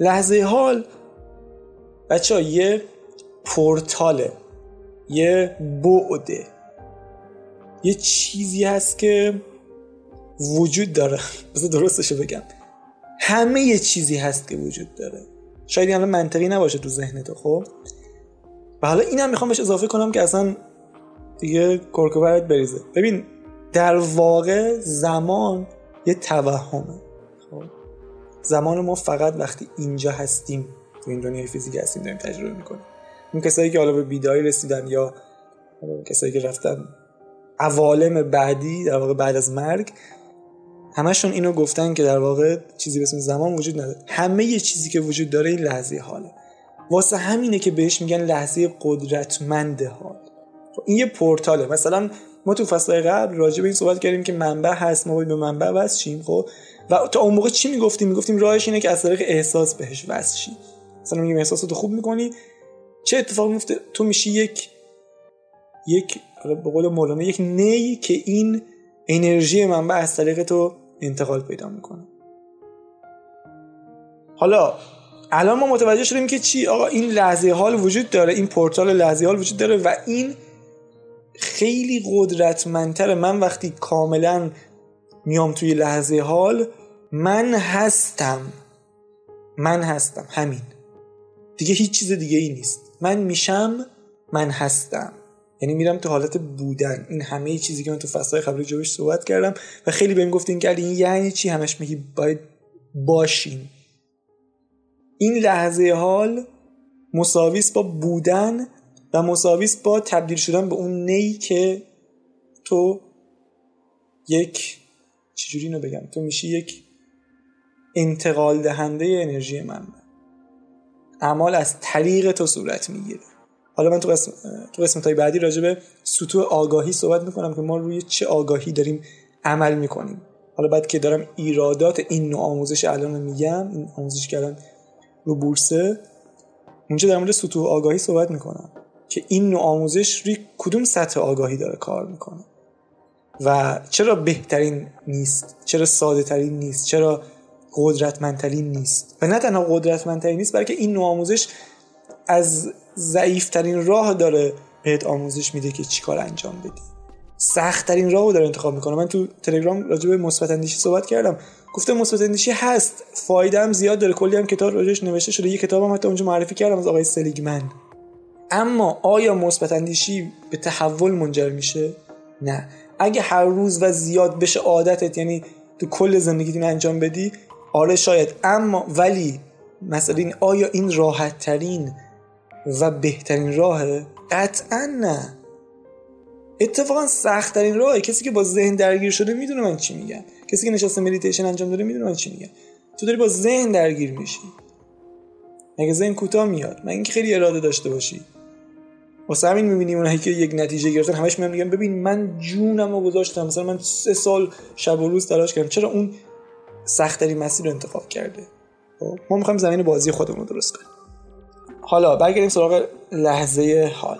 لحظه حال بچه یه پورتاله یه بعده. یه چیزی هست که وجود داره. بذار درستشو بگم. همه یه چیزی هست که وجود داره. شاید این منطقی نباشه تو ذهنت خب؟ و حالا اینم می‌خوام بهش اضافه کنم که اصلا دیگه کرکوبرت بریزه. ببین در واقع زمان یه توهمه. خب؟ زمان ما فقط وقتی اینجا هستیم تو این دنیای فیزیک هستیم داریم تجربه می‌کنیم. اون کسایی که حالا به بیداری رسیدن یا کسایی که رفتن عوالم بعدی در واقع بعد از مرگ همشون اینو گفتن که در واقع چیزی به اسم زمان وجود نداره. همه یه چیزی که وجود داره این لحظه حاله. واسه همینه که بهش میگن لحظه قدرتمند حال. خب این یه پورتاله. مثلا ما تو فصل قبل راجع به این صحبت کردیم که منبع هست ما باید به منبع وصل شیم خب؟ و تا اون موقع چی می‌گفتیم؟ می‌گفتیم راهش اینه که از طریق احساس بهش وصل شی مثلا میگیم احساساتو خوب می‌کنی چه اتفاقی میفته تو میشی یک یک به قول مولانا یک نی که این انرژی منبع از طریق تو انتقال پیدا می‌کنه. حالا الان ما متوجه شدیم که چی؟ آقا این لحظه حال وجود داره این پورتال لحظه حال وجود داره و این خیلی قدرتمندتره من وقتی کاملا میام توی لحظه حال من هستم. من هستم همین. دیگه هیچ چیز دیگه ای نیست. من میشم من هستم. یعنی میرم تو حالت بودن. این همه چیزی که من تو فصلهای قبلی جوش صحبت کردم و خیلی بهم گفتین که این یعنی چی؟ همش میگی باید باشیم این لحظه حال مساویس با بودن و مساویس با تبدیل شدن به اون نی که تو یک چجوری اینو بگم؟ تو میشی یک انتقال دهنده انرژی من. اعمال از طریق تو صورت می‌گیره. حالا من تو قسم تو قسمت های بعدی راجع به سطوح آگاهی صحبت می‌کنم که ما روی چه آگاهی داریم عمل می‌کنیم. حالا بعد که دارم ایرادات این نوع آموزش الان میگم این آموزش کردن رو بورسه اونجا در مورد سطوح آگاهی صحبت می‌کنم که این نوع آموزش روی کدوم سطح آگاهی داره کار می‌کنه. و چرا بهترین نیست؟ چرا ساده ترین نیست؟ چرا قدرتمندترین نیست؟ و نه تنها قدرتمندترین نیست بلکه این نوع آموزش از ضعیفترین راه داره بهت آموزش میده که چیکار انجام بدی. سخت ترین راهو داره انتخاب می‌کنه. من تو تلگرام راجع به مثبت اندیشی صحبت کردم. گفتم مثبت اندیشی هست. فایده هم زیاد داره. کلی هم کتاب راجعش نوشته شده. یه کتابم حتی اونجا معرفی کردم از آقای سلیگمن. اما آیا مثبت اندیشی به تحول منجر میشه؟ نه. اگه هر روز و زیاد بشه عادتت یعنی تو کل زندگیت انجام بدی آره شاید. اما ولی مثلا این آیا این راحت ترین و بهترین راهه قطعا نه. اتفاقا سخت ترین راهه. کسی که با ذهن درگیر شده می‌دونه من چی میگم. کسی که نشسته مدیتیشن انجام داده می‌دونه من چی میگم. تو داری با ذهن درگیر میشی. مگه ذهن کوتاه میاد؟ من اینکه خیلی اراده داشته باشی؟ واسه همین می‌بینیم اونایی که یک نتیجه گرفتن همش میگن میگن ببین من جونم رو گذاشتم. مثلا من سه سال شب و روز تلاش کردم. چرا اون سختترین مسیر رو انتخاب کرده؟ خب، ما می‌خوایم زمین بازی خودمون رو درست کنیم. حالا برگردیم سراغ لحظه حال.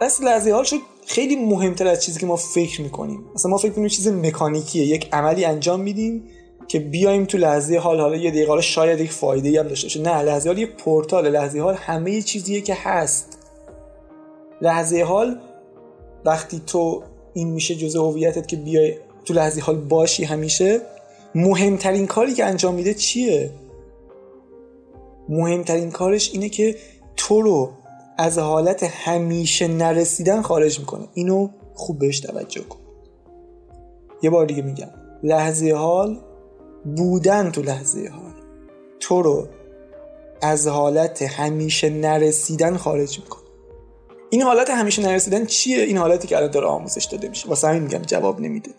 بس لحظه حال شد خیلی مهمتر از چیزی که ما فکر می‌کنیم. مثلا ما فکر می‌کنیم چیز مکانیکیه یک عملی انجام میدیم که بیایم تو لحظه حال حالا یه دقیقه حالا شاید یک فایده هم داشته باشه. نه لحظه حال یک پورتال. لحظه حال همه چیزیه که هست. لحظه حال وقتی تو این میشه جزء هویتت که بیای تو لحظه حال باشی همیشه مهمترین کاری که انجام میده چیه؟ مهمترین کارش اینه که تو رو از حالت همیشه نرسیدن خارج می‌کنه. اینو خوب بهش توجه کن. یه بار دیگه میگم. لحظه حال بودن تو لحظه حال. تو رو از حالت همیشه نرسیدن خارج می‌کنه. این حالت همیشه نرسیدن چیه؟ این حالتی که الان داره آموزش داده میشه. واسه همین میگم جواب نمیده.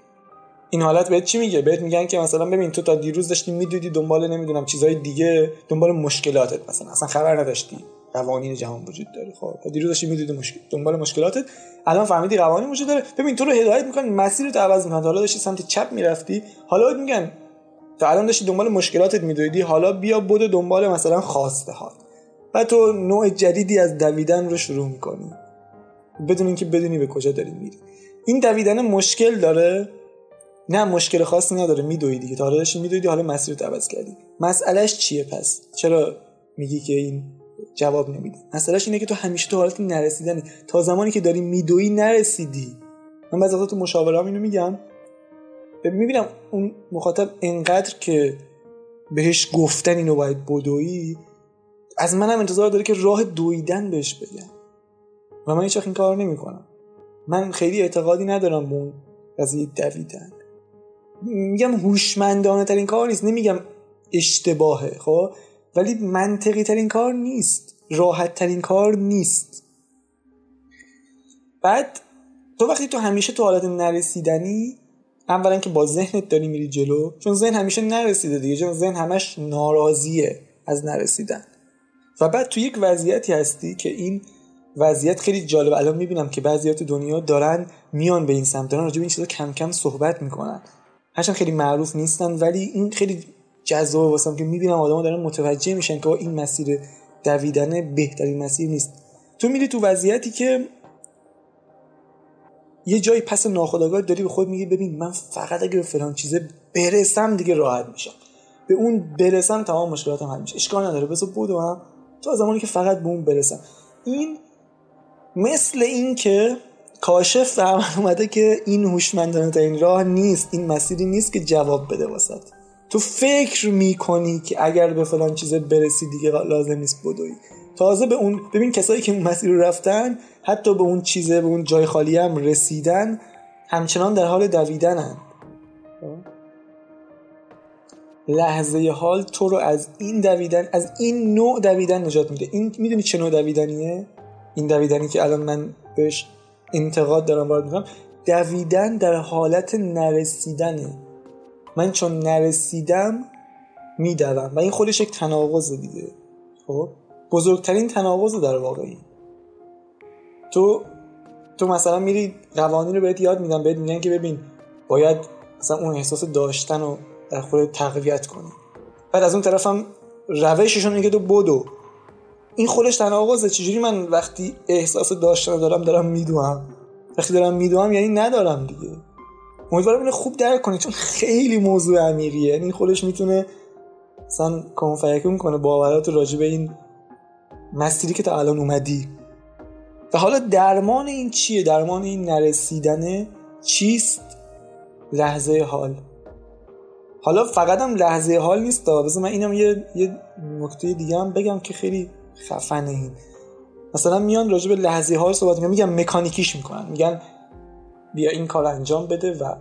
این حالت بهت چی میگه؟ بهت میگن که مثلا ببین تو تا دیروز داشتی میدودی دنبال نمی‌دونم چیزای دیگه دنبال مشکلاتت مثلا. اصلا خبر نداشتی. قوانین جهان وجود داره. خب تا دیروز داشتی میدودی مشکل دنبال مشکلاتت. الان فهمیدی قوانین وجود داره. ببین تو رو هدایت می‌کنن مسیر رو عوض می‌کنن حالا داشتی سمت چپ می‌رفتی. حالا بهت میگن تا الان داشتی دنبال مشکلاتت میدویدی. حالا بیا بود دنبال مثلا خواسته ها. و تو نوع جدیدی از دویدن رو شروع می‌کنی. بدون اینکه بدونی به کجا داری میری. این دویدن مشکل داره؟ نه مشکل خاصی نداره میدوی دیگه. تا حالا داشتی میدویدی حالا مسیر رو عوض کردی. مسئلهش چیه پس؟ چرا میگی که این جواب نمیده؟ مسئلهش اینه که تو همیشه تو حالت نرسیدنی. تا زمانی که داری میدوی نرسیدی. من بعضی تو مشاوره اینو میگم. می‌بینم اون مخاطب انقدر که بهش گفتن اینو باید بدوی از منم انتظار داره که راه دویدن بهش بگم. و من هیچ این کار نمی‌کنم. من خیلی اعتقادی ندارم به اون قضیه دویدن. میگم هوشمندانه ترین کار نیست نمیگم اشتباهه خب؟ ولی منطقی ترین کار نیست راحت ترین کار نیست. بعد تو وقتی تو همیشه تو حالت نرسیدنی اولا که با ذهنت داری میری جلو چون ذهن همیشه نرسیده دیگه چون ذهن همش ناراضیه از نرسیدن. و بعد تو یک وضعیتی هستی که این وضعیت خیلی جالب. الان می‌بینم که بعضیات دنیا دارن میان به این سمت دارن راجع به این چیزا کم کم صحبت می‌کنن. هرچند خیلی معروف نیستن ولی این خیلی جذاب واسم که می‌بینم آدما دارن متوجه میشن که این مسیر دویدن بهترین مسیر نیست. تو میری تو وضعیتی که یه جایی پس ناخودآگاه داری به خود میگی ببین من فقط اگه به فلان چیزه برسم دیگه راحت میشم. به اون برسم تمام مشکلاتم حل میشه. اشکال نداره بذار هم تو زمانی که فقط به اون برسم. این مثل این که کاشف فهم اومده که این هوشمندانه این راه نیست این مسیری نیست که جواب بده واسط تو فکر می‌کنی که اگر به فلان چیزه برسی دیگه لازم نیست بدوی. تازه به اون ببین کسایی که اون مسیر رو رفتن حتی به اون چیزه به اون جای خالی هم رسیدن همچنان در حال دویدنن. لحظه حال تو رو از این دویدن از این نوع دویدن نجات میده. این می‌دونی چه نوع دویدنیه؟ این دویدنی که الان من بهش انتقاد دارم وارد می‌کنم دویدن در حالت نرسیدنه. من چون نرسیدم میدوم و این خودش یک تناقض دیگه. خب؟ بزرگترین تناقض در واقعی. تو تو مثلا میری قوانین رو بهت یاد میدن بهت میگن که ببین باید مثلا اون احساس داشتن رو در خود تقویت کنی. بعد از اون طرفم روششون میگه تو بدو. این خودش تناقضه. چجوری من وقتی احساس داشتن دارم دارم میدوام؟ وقتی دارم میدوام یعنی ندارم دیگه. امیدوارم اینو خوب درک کنی چون خیلی موضوع عمیقیه. یعنی خودش می‌تونه مثلا کنفیکون می‌کنه باورات راجع به این مسیری که تا الان اومدی. و حالا درمان این چیه؟ درمان این نرسیدن چیست؟ لحظه حال. حالا فقط هم لحظه حال نیست بذار من اینم یه, یه نکته دیگه هم بگم که خیلی خفنه این مثلا میان راجع به لحظه حال صحبت میگن میگن مکانیکیش می‌کنن. میگن بیا این کار انجام بده و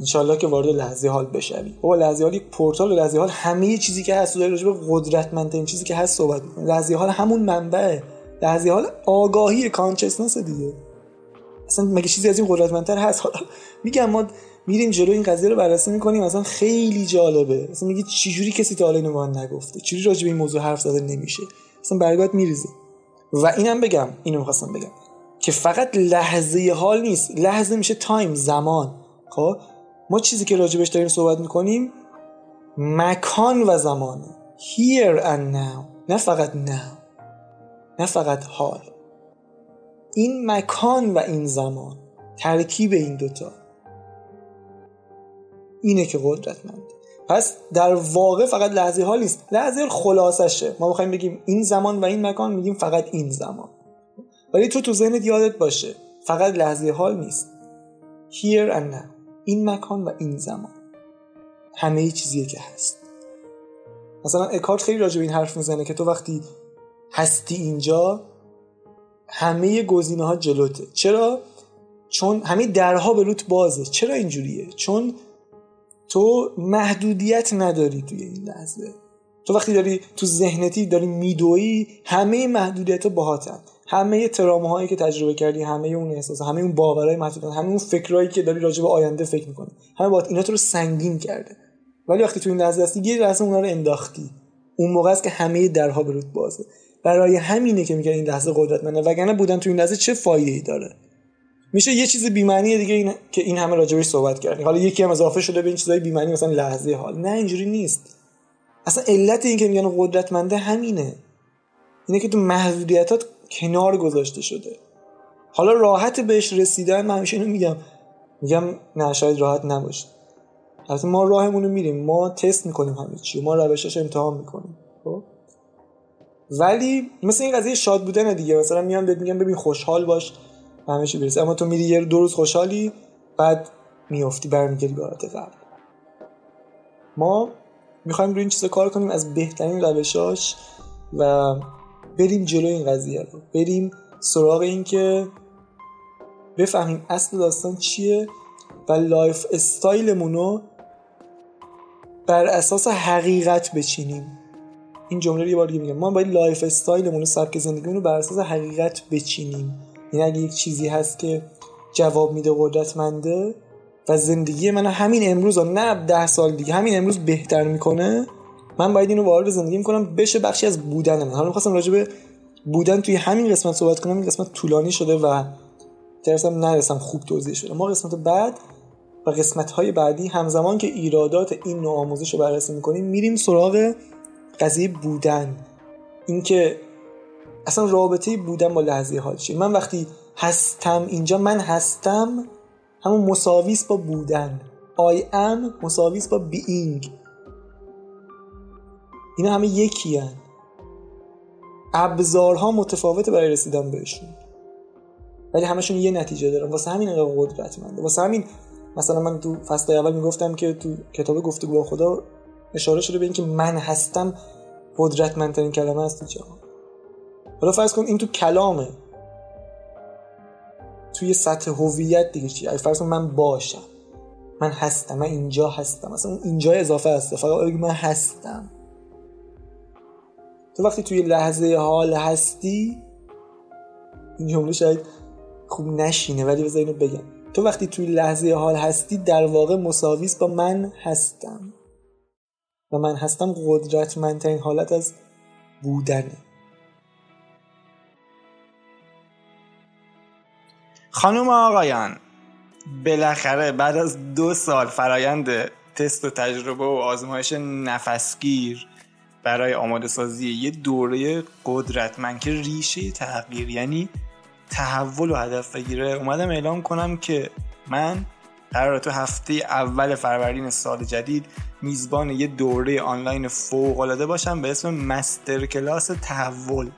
انشالله که وارد لحظه حال بشوی. بابا لحظه حال یک پورتال لحظه حال همه چیزی که هست داره راجع به قدرتمندترین چیزی که هست صحبت می‌کنه لحظه حال همون منبعه لحظه حال آگاهی consciousness دیگه. اصلا مگه چیزی از این قدرتمندتر هست؟ حالا میگم ما میریم جلو این قضیه رو بررسی می‌کنیم اصلا خیلی جالبه. اصلا میگه چجوری کسی تا حالا اینو نگفته؟ چجوری راجع این موضوع حرف زده نمیشه؟ اصلا برگات میریزه. و اینم بگم اینو می‌خواستم بگم که فقط لحظه حال نیست. لحظه میشه تایم زمان. خب؟ ما چیزی که راجبش داریم صحبت می‌کنیم مکان و زمانه here and now. نه فقط now. نه فقط حال. این مکان و این زمان. ترکیب این دوتا. اینه که قدرتمند پس در واقع فقط لحظه حال نیست. لحظه خلاصشه. ما بخوایم بگیم این زمان و این مکان میگیم فقط این زمان. ولی تو تو ذهنت یادت باشه فقط لحظه حال نیست. Here and now. این مکان و این زمان. همه چیزیه که هست. مثلا اکارت خیلی راجع به این حرف می‌زنه که تو وقتی هستی اینجا همه گزینه ها جلوته. چرا؟ چون همه درها به روت بازه. چرا اینجوریه؟ چون تو محدودیت نداری توی این لحظه. تو وقتی داری تو ذهنتی داری میدوی همه محدودیت باهاتن. همه ترامه هایی که تجربه کردی همه اون احساس همه اون باورهای محدود همه اون فکرایی که داری راجع به آینده فکر می‌کنی. همه باید اینا تو رو سنگین کرده. ولی وقتی تو این لحظه هستی یه لحظه اونا رو انداختی. اون موقع است که همه درها رود بازه. برای همینه که میگن این لحظه قدرتمنده. وگرنه بودن تو این لحظه چه فایده ای داره؟ میشه یه چیز بی‌معنی دیگه این که این همه راجبش صحبت کردیم. حالا یکی هم اضافه شده به این چیزای بی‌معنی مثلا لحظه حال. نه اینجوری نیست. اصلا علت این که میگن قدرتمنده همینه. اینه که تو محدودیتات کنار گذاشته شده. حالا راحت بهش رسیدن من همیشه اینو میگم. میگم نه شاید راحت نباشه. البته ما راهمون رو میریم. ما تست می‌کنیم همه چی. ما روشش امتحان می‌کنیم. خب؟ ولی مثل این قضیه شاد بودن دیگه. مثلا میام بهت میگم ببین خوشحال باش. به همه اما تو میری یه دو روز خوشحالی بعد میافتی برمیگردی به حالت قبل. ما می‌خوایم روی این چیزا کار کنیم از بهترین روشاش و بریم جلو این قضیه رو. بریم سراغ این که بفهمیم اصل داستان چیه و lifestyle مون رو بر اساس حقیقت بچینیم. این جمله رو یه بار دیگه میگم. ما باید lifestyle مون رو سبک زندگیمون رو بر اساس حقیقت بچینیم. این اگه یک چیزی هست که جواب میده قدرتمنده و زندگی من همین امروز ها نه ده سال دیگه همین امروز بهتر می‌کنه من باید اینو وارد زندگی می‌کنم بشه بخشی از بودن من. حالا می‌خواستم راجع به بودن توی همین قسمت صحبت کنم این قسمت طولانی شده و ترسم نرسم خوب توضیح شده. ما قسمت بعد و قسمت های بعدی همزمان که ایرادات این نوع آموزش رو بررسی می‌کنیم میریم سراغ قضیه بودن. اینکه اصلا رابطه بودن با لحظه حال چیه؟ من وقتی هستم اینجا من هستم همون مساویس با بودن. I am مساویس با being. اینا همه یکی هن. ابزارها متفاوته برای رسیدن بهشون. ولی همشون یه نتیجه دارن. واسه همین انقدر قدرتمنده واسه همین مثلا من تو فصل اول می‌گفتم که تو کتاب گفتگو با خدا اشاره شده به اینکه من هستم قدرتمندترین کلمه است تو جهان. حالا فرض کن این تو کلامه. توی سطح هویت دیگه چی؟ فرض کن من باشم. من هستم من اینجا هستم. مثلا اون اینجا اضافه هست فقط من هستم. تو وقتی توی لحظه حال هستی این جمله شاید خوب نشینه ولی بذار اینو بگم. تو وقتی توی لحظه حال هستی در واقع مساویس با من هستم. و من هستم قدرتمندترین حالت از بودنه. خانم آقایان بالاخره بعد از دو سال فرایند تست و تجربه و آزمایش نفسگیر برای آماده سازی یه دوره قدرتمند که ریشه تغییر یعنی تحول و هدف بگیره اومدم اعلام کنم که من قرار تو هفته اول فروردین سال جدید میزبان یه دوره آنلاین فوق العاده باشم به اسم مستر کلاس تحول.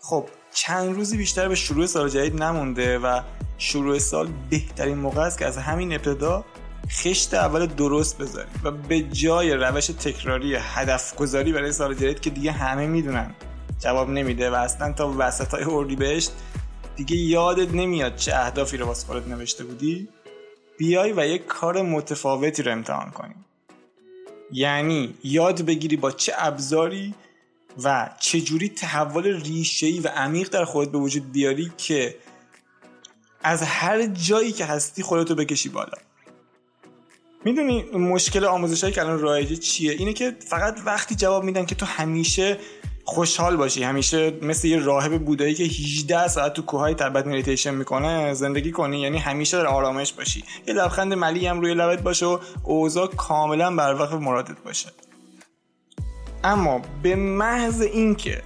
خب چند روزی بیشتر به شروع سال جدید نمونده و شروع سال بهترین موقع است که از همین ابتدا خشت اول درست بذاریم و به جای روش تکراری هدف گذاری برای سال جدید که دیگه همه می‌دونن جواب نمیده و اصلا تا وسط های اردی بهشت دیگه یادت نمیاد چه اهدافی رو واسه خودت نوشته بودی بیای و یک کار متفاوتی رو امتحان کنیم یعنی یاد بگیری با چه ابزاری و چجوری تحول ریشه‌ای و عمیق در خودت به وجود بیاری که از هر جایی که هستی خودتو بکشی بالا. می‌دونی مشکل آموزش که الان رایجه چیه؟ اینه که فقط وقتی جواب میدن که تو همیشه خوشحال باشی همیشه مثل یه راهب بودایی که 18 ساعت تو کوههای تبت مدیتیشن می‌کنه زندگی کنی یعنی همیشه در آرامش باشی. یه لبخند ملی هم روی لبت باشه و اوضاع کاملا بر وقت مرادت باشه. اما به محض اینکه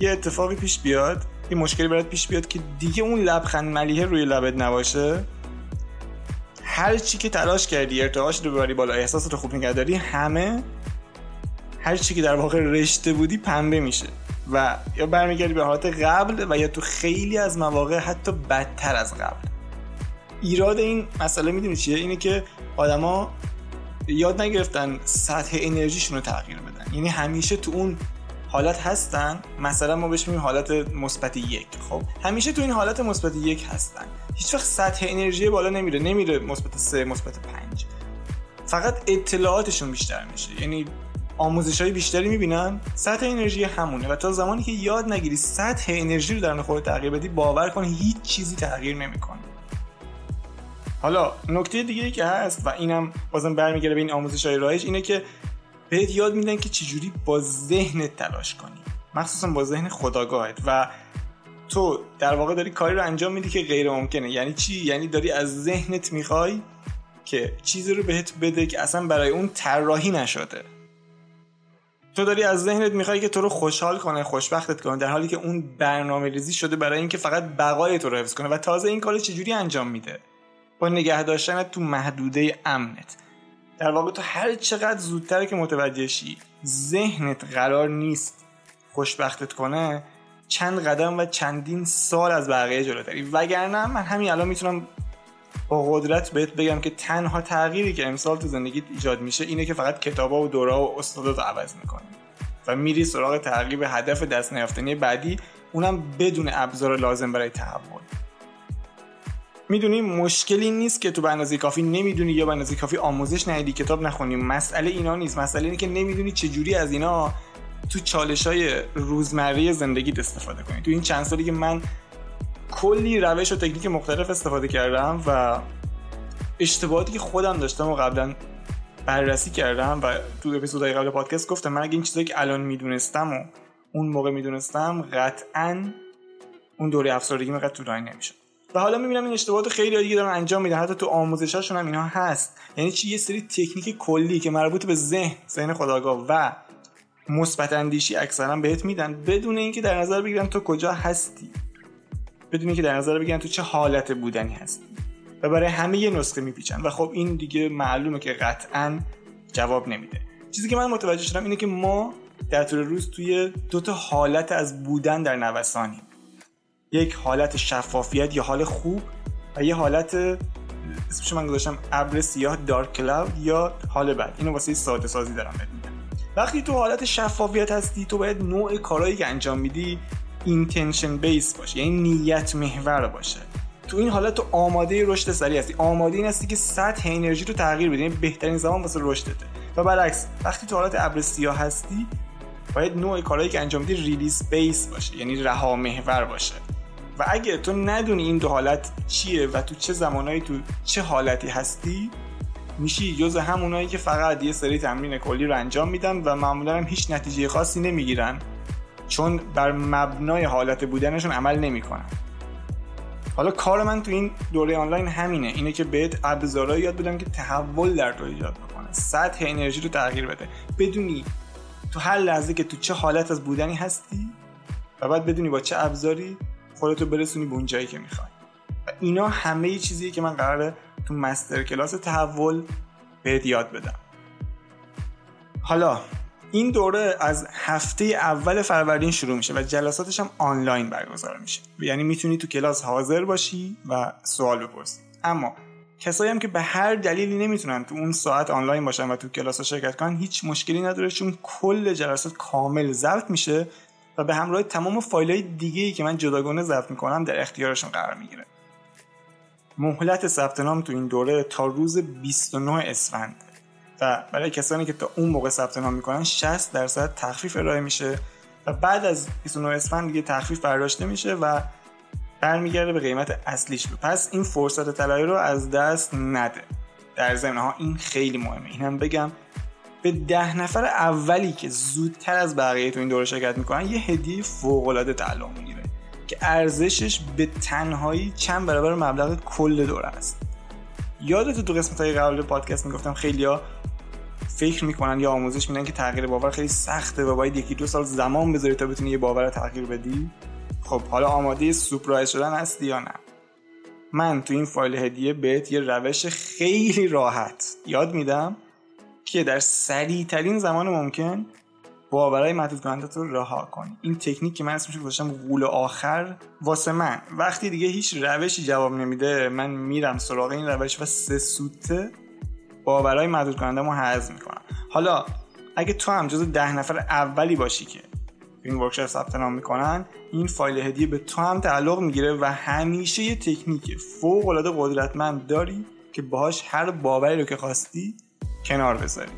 یه اتفاقی پیش بیاد یه مشکلی برات پیش بیاد که دیگه اون لبخند ملیه روی لبت نباشه هر چی که تلاش کردی ارتعاش رو ببری بالا احساسات رو خوب نگه داری همه هر چی که در واقع رشته بودی پنبه میشه. و یا برمیگردی به حالت قبل و یا تو خیلی از مواقع حتی بدتر از قبل. ایراد این مسئله می‌دونی چیه؟ اینه که آدما یاد نگرفتن سطح انرژیشون رو تغییر بدن. یعنی همیشه تو اون حالت هستن مثلا ما بهش میگیم حالت مثبت یک خب؟ همیشه تو این حالت مثبت یک هستن. هیچ وقت سطح انرژی بالا نمیره نمیره مثبت سه مثبت پنج. فقط اطلاعاتشون بیشتر میشه. یعنی آموزش های بیشتری می‌بینن سطح انرژی همونه. و تا زمانی که یاد نگیری سطح انرژی رو در خودت تغییر بدی باور کن هیچ چیزی تغییر نمی‌کنه. حالا نکته دیگه ای که هست و اینم بازم برمیگره به این آموزش های رایج اینه که بهت یاد میدن که چجوری با ذهنت تلاش کنی. مخصوصا با ذهن خداگاهت و تو در واقع داری کاری رو انجام میدی که غیر ممکنه. یعنی چی؟ یعنی داری از ذهنت می‌خوای که چیزی رو بهت بده که اصلا برای اون طراحی نشده. تو داری از ذهنت می‌خوای که تو رو خوشحال کنه خوشبختت کنه در حالی که اون برنامه ریزی شده برای اینکه فقط بقای تو رو حفظ کنه. و تازه این کار چجوری انجام میده؟ با نگه داشتنت تو محدوده امنت. در واقع تو هر چقدر زودتر که متوجه شی ذهنت قرار نیست خوشبختت کنه چند قدم و چندین سال از بقیه جلوتری. وگرنه من همین الان می‌تونم با قدرت بهت بگم که تنها تغییری که امسال تو زندگیت ایجاد میشه اینه که فقط کتابا و دورا و استادات عوض می‌کنی و میری سراغ تغییر به هدف دست نیافتنی بعدی اونم بدون ابزار لازم برای تحول. می‌دونی مشکلی نیست که تو به اندازه کافی نمی‌دونی یا به اندازه کافی آموزش ندیدی کتاب نخونی. مسئله اینا نیست. مسئله اینه که نمی‌دونی چجوری از اینا تو چالش های روزمره زندگیت استفاده کنی. تو این چند سالی که من کلی روش و تکنیک مختلف استفاده کردم و اشتباهاتی که خودم داشتم و قبلا بررسی کردم و تو اپیزودهای قبل پادکست گفتم من اگه این چیزایی که الان می‌دونستم و اون موقع می‌دونستم قطعا اون دوره افسردگی مقدر طولانی نمی‌شد. و حالا می‌بینم این اشتباهات خیلی دیگه دارن انجام میدن. حتی تو آموزشاشون هم اینا هست. یعنی چی؟ یه سری تکنیک کلی که مربوط به ذهن ذهن خداگاه و مثبت اندیشی اکثرا بهت میدن. بدون اینکه در نظر بگیرن تو کجا هستی. بدون اینکه در نظر بگیرن تو چه حالت بودنی هستی. و برای همه یه نسخه میپیچن. و خب این دیگه معلومه که قطعا جواب نمیده. چیزی که من متوجه شدم اینه که ما در طول روز توی دو تا حالت از بودن در نوسانیم. یک حالت شفافیت یا حال خوب و یه حالت اسمش من گذاشتم ابر سیاه دارک کلاود یا حال بد. اینو واسه ساده سازی دارم میگم. وقتی تو حالت شفافیت هستی تو باید نوع کارهایی که انجام میدی اینتنشن بیس باشه یعنی نیت محور باشه. تو این حالت تو آماده رشد سریع هستی. آماده این هستی که سطح انرژی رو تغییر بدی. یعنی بهترین زمان واسه رشدته. و برعکس وقتی تو حالت ابر سیاه هستی باید نوع کارهایی که انجام میدی ریلیز بیس باشه. یعنی رها محور باشه. و اگه تو ندونی این دو حالت چیه و تو چه زمانهایی تو چه حالتی هستی میشی جز همونایی که فقط یه سری تمرین کلی رو انجام میدن و معمولا هم هیچ نتیجه خاصی نمی‌گیرن. چون بر مبنای حالت بودنشون عمل نمی‌کنن. حالا کار من تو این دوره آنلاین همینه. اینه که بهت ابزارهایی یاد بدم که تحول در تو ایجاد بکنه. سطح انرژی رو تغییر بده. بدونی تو هر لحظه که تو چه حالت از بودنی هستی و بعد بدونی با چه ابزاری خودتو برسونی به اون جایی که می‌خوای. و اینا همه چیزی که من قراره تو مستر کلاس تحول بهت یاد بدم. حالا این دوره از هفته اول فروردین شروع میشه و جلساتش هم آنلاین برگزار میشه. یعنی می‌تونی تو کلاس حاضر باشی و سوال بپرسی. اما کسایی هم که به هر دلیلی نمی‌تونن تو اون ساعت آنلاین باشن و تو کلاس شرکت کنن هیچ مشکلی نداره چون کل جلسات کامل ضبط میشه و به همراه تمام فایل های دیگه ای که من جداگانه ضبط می‌کنم در اختیارشون قرار می‌گیره. مهلت ثبت نام تو این دوره تا روز 29 اسفند. و برای کسانی که تا اون موقع ثبت نام می‌کنن 60 درصد تخفیف ارائه میشه و بعد از 29 اسفند دیگه تخفیف برداشته میشه و برمیگرده به قیمت اصلیش. پس این فرصت طلایی رو از دست نده. در ضمن ها این خیلی مهمه. اینم بگم به ده نفر اولی که زودتر از بقیه تو این دوره شرکت می‌کنن یه هدیه فوق العاده تعلق می‌گیره که ارزشش به تنهایی چند برابر مبلغ کل دوره است. یادت تو قسمت های قبل پادکست می‌گفتم خیلیا فکر می‌کنن یا آموزش میدن که تغییر باور خیلی سخته و باید یکی دو سال زمان بذاری تا بتونی یه باور رو تغییر بدی. خب حالا آماده سورپرایز شدن هستی یا نه؟ من تو این فایل هدیه بهت یه روش خیلی راحت یاد میدم. که در سریع ترین زمان ممکن باورهای محدود کننده رو رها کنی. این تکنیک که من اسمش گذاشتم غول آخر واسه من. وقتی دیگه هیچ روشی جواب نمیده من میرم سراغ این روش و سه سوته باورهای محدود کننده ما حذف می‌کنم. حالا اگه تو هم جز ده نفر اولی باشی که این ورکشاپ ثبت نام می‌کنن این فایل هدیه به تو هم تعلق می‌گیره و همیشه یه تکنیک فوق العاده قدرتمند داری که باهاش هر باوری رو که خواستی کنار بذاری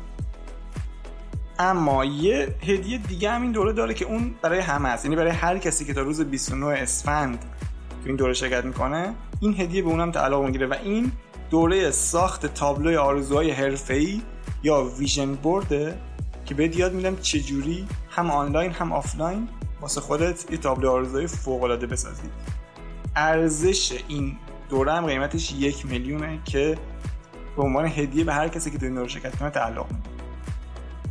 اما یه هدیه دیگه هم این دوره داره که اون برای همه است. یعنی برای هر کسی که تا روز 29 اسفند تو این دوره شرکت می‌کنه این هدیه به اونم تعلق می‌گیره و این دوره ساخت تابلوی آرزوهای حرفه‌ای یا vision board ه که بهت یاد میدم چجوری هم آنلاین هم آفلاین واسه خودت یه تابلو آرزوهای فوق العاده بسازی. ارزش این دوره هم قیمتش یک میلیونه که به عنوان هدیه به هر کسی که تو این دوره شرکت کنه تعلق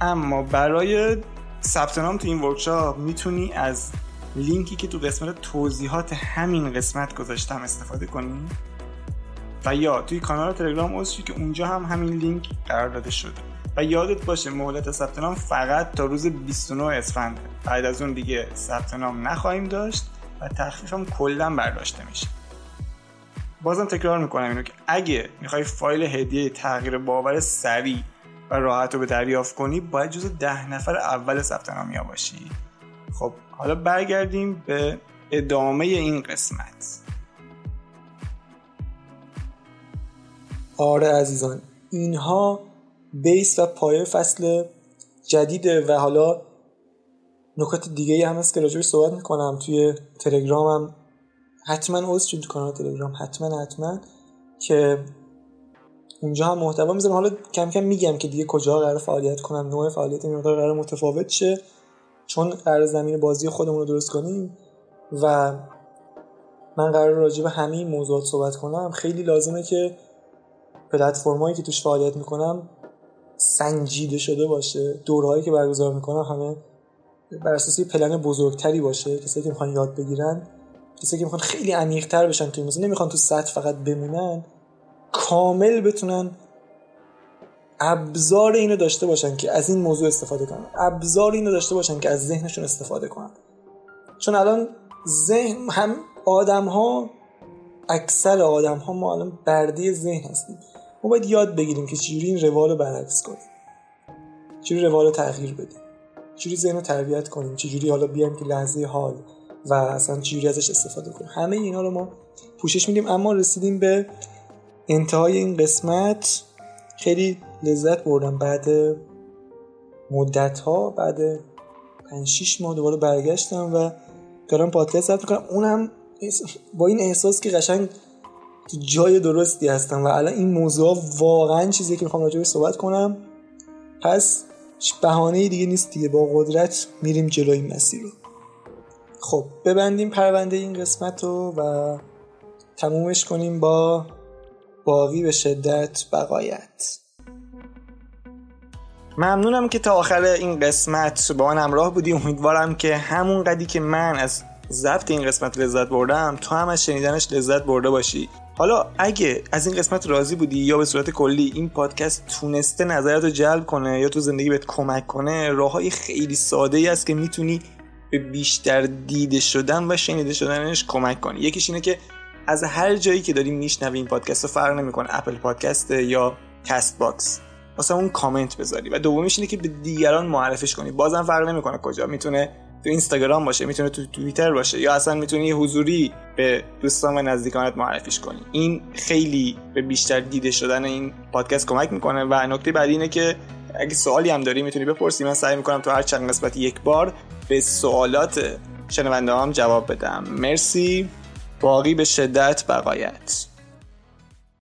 اما برای ثبت نام تو این workshop می‌تونی از لینکی که تو قسمت توضیحات همین قسمت گذاشتم استفاده کنی؟ و یا توی کانال تلگرام عضو که اونجا هم همین لینک قرار داده شده. و یادت باشه مهلت ثبت نام فقط تا روز 29 اسفند. بعد از اون دیگه ثبت نام نخواهیم داشت و تخفیف هم کلا برداشته میشه. بازم تکرار می‌کنم اینو که اگه می‌خوای فایل هدیه تغییر باور سریع و راحت رو به دریافت کنی باید جز ده نفر اول ثبت نامی باشی. خب حالا برگردیم به ادامه این قسمت. آره عزیزان اینها بیس و پایه فصل جدیده و حالا نکات دیگه هم هست که راجبش صحبت می‌کنم. توی تلگرامم حتما عضو شید کانال تلگرام حتما حتما که اونجا هم محتوا می‌ذارم. حالا کم کم میگم که دیگه کجا قرار فعالیت کنم نوع فعالیت این قرار متفاوت شه. چون قرار زمین بازی خودمون رو درست کنیم و من قرار راجع به همه موضوعات صحبت کنم. خیلی لازمه که پلتفرمایی که توش فعالیت می‌کنم سنجیده شده باشه. دورهایی که برگزار می‌کنم همه بر اساس پلن بزرگتری باشه. کسایی که می‌خوان یاد بگیرن. کسایی که می‌خوان خیلی عمیق‌تر بشن توی مثلا نمی‌خوان تو سطح فقط بمونن کامل بتونن ابزار اینو داشته باشن که از این موضوع استفاده کنن. ابزار اینو داشته باشن که از ذهنشون استفاده کنن. چون الان ذهن هم آدم ها اکثر آدم ها ما الان بردی ذهن هستیم. ما باید یاد بگیریم که چجوری این روال رو برعکس کنیم. چجوری روال رو تغییر بدیم. چجوری ذهن رو تربیت کنیم. چجوری حالا بیایم که لحظه حال. و اصلا چجوری ازش استفاده کنیم. همه اینا رو ما پوشش میدیم اما رسیدیم به انتهای این قسمت. خیلی لذت بردم. بعد مدت ها بعد 5 6 ماه دوباره برگشتم و دارم پادکست ضبط می‌کنم. اونم با این احساس که قشنگ جای درستی هستم و الان این موضوع واقعا چیزی که می‌خوام راجعش صحبت کنم. پس بهانه دیگه نیست دیگه. با قدرت میریم جلوی مسیر رو. خب ببندیم پرونده این قسمت رو و تمومش کنیم با باقی به شدت بقایت. ممنونم که تا آخر این قسمت با من همراه بودی. امیدوارم که همون قدی که من از ضبط این قسمت لذت بردم تو هم از شنیدنش لذت برده باشی. حالا اگه از این قسمت راضی بودی یا به صورت کلی این پادکست تونسته نظرت رو جلب کنه یا تو زندگی بهت کمک کنه راه های خیلی ساده ای است که می‌تونی به بیشتر دیده شدن و شنیده شدنش کمک کنی. یکیش اینه که از هر جایی که داری میشنوی این پادکست رو فرق نمی‌کنه Apple Podcast یا Castbox. واسه اون کامنت بذاری. و دومیش اینه که به دیگران معرفش کنی. بازم فرق نمی‌کنه کجا. می‌تونه تو اینستاگرام باشه می‌تونه تو توییتر باشه یا اصلا می‌تونی حضوری به دوستان و نزدیکانت معرفیش کنی. این خیلی به بیشتر دیده شدن این پادکست کمک می‌کنه. و نکته بعدی اینه که اگه سوالی هم داری می‌تونی بپرسی من سعی می‌کنم تو هر چند قسمت یک بار به سوالات شنونده هم جواب بدم. مرسی. باقی به شدت بقایت.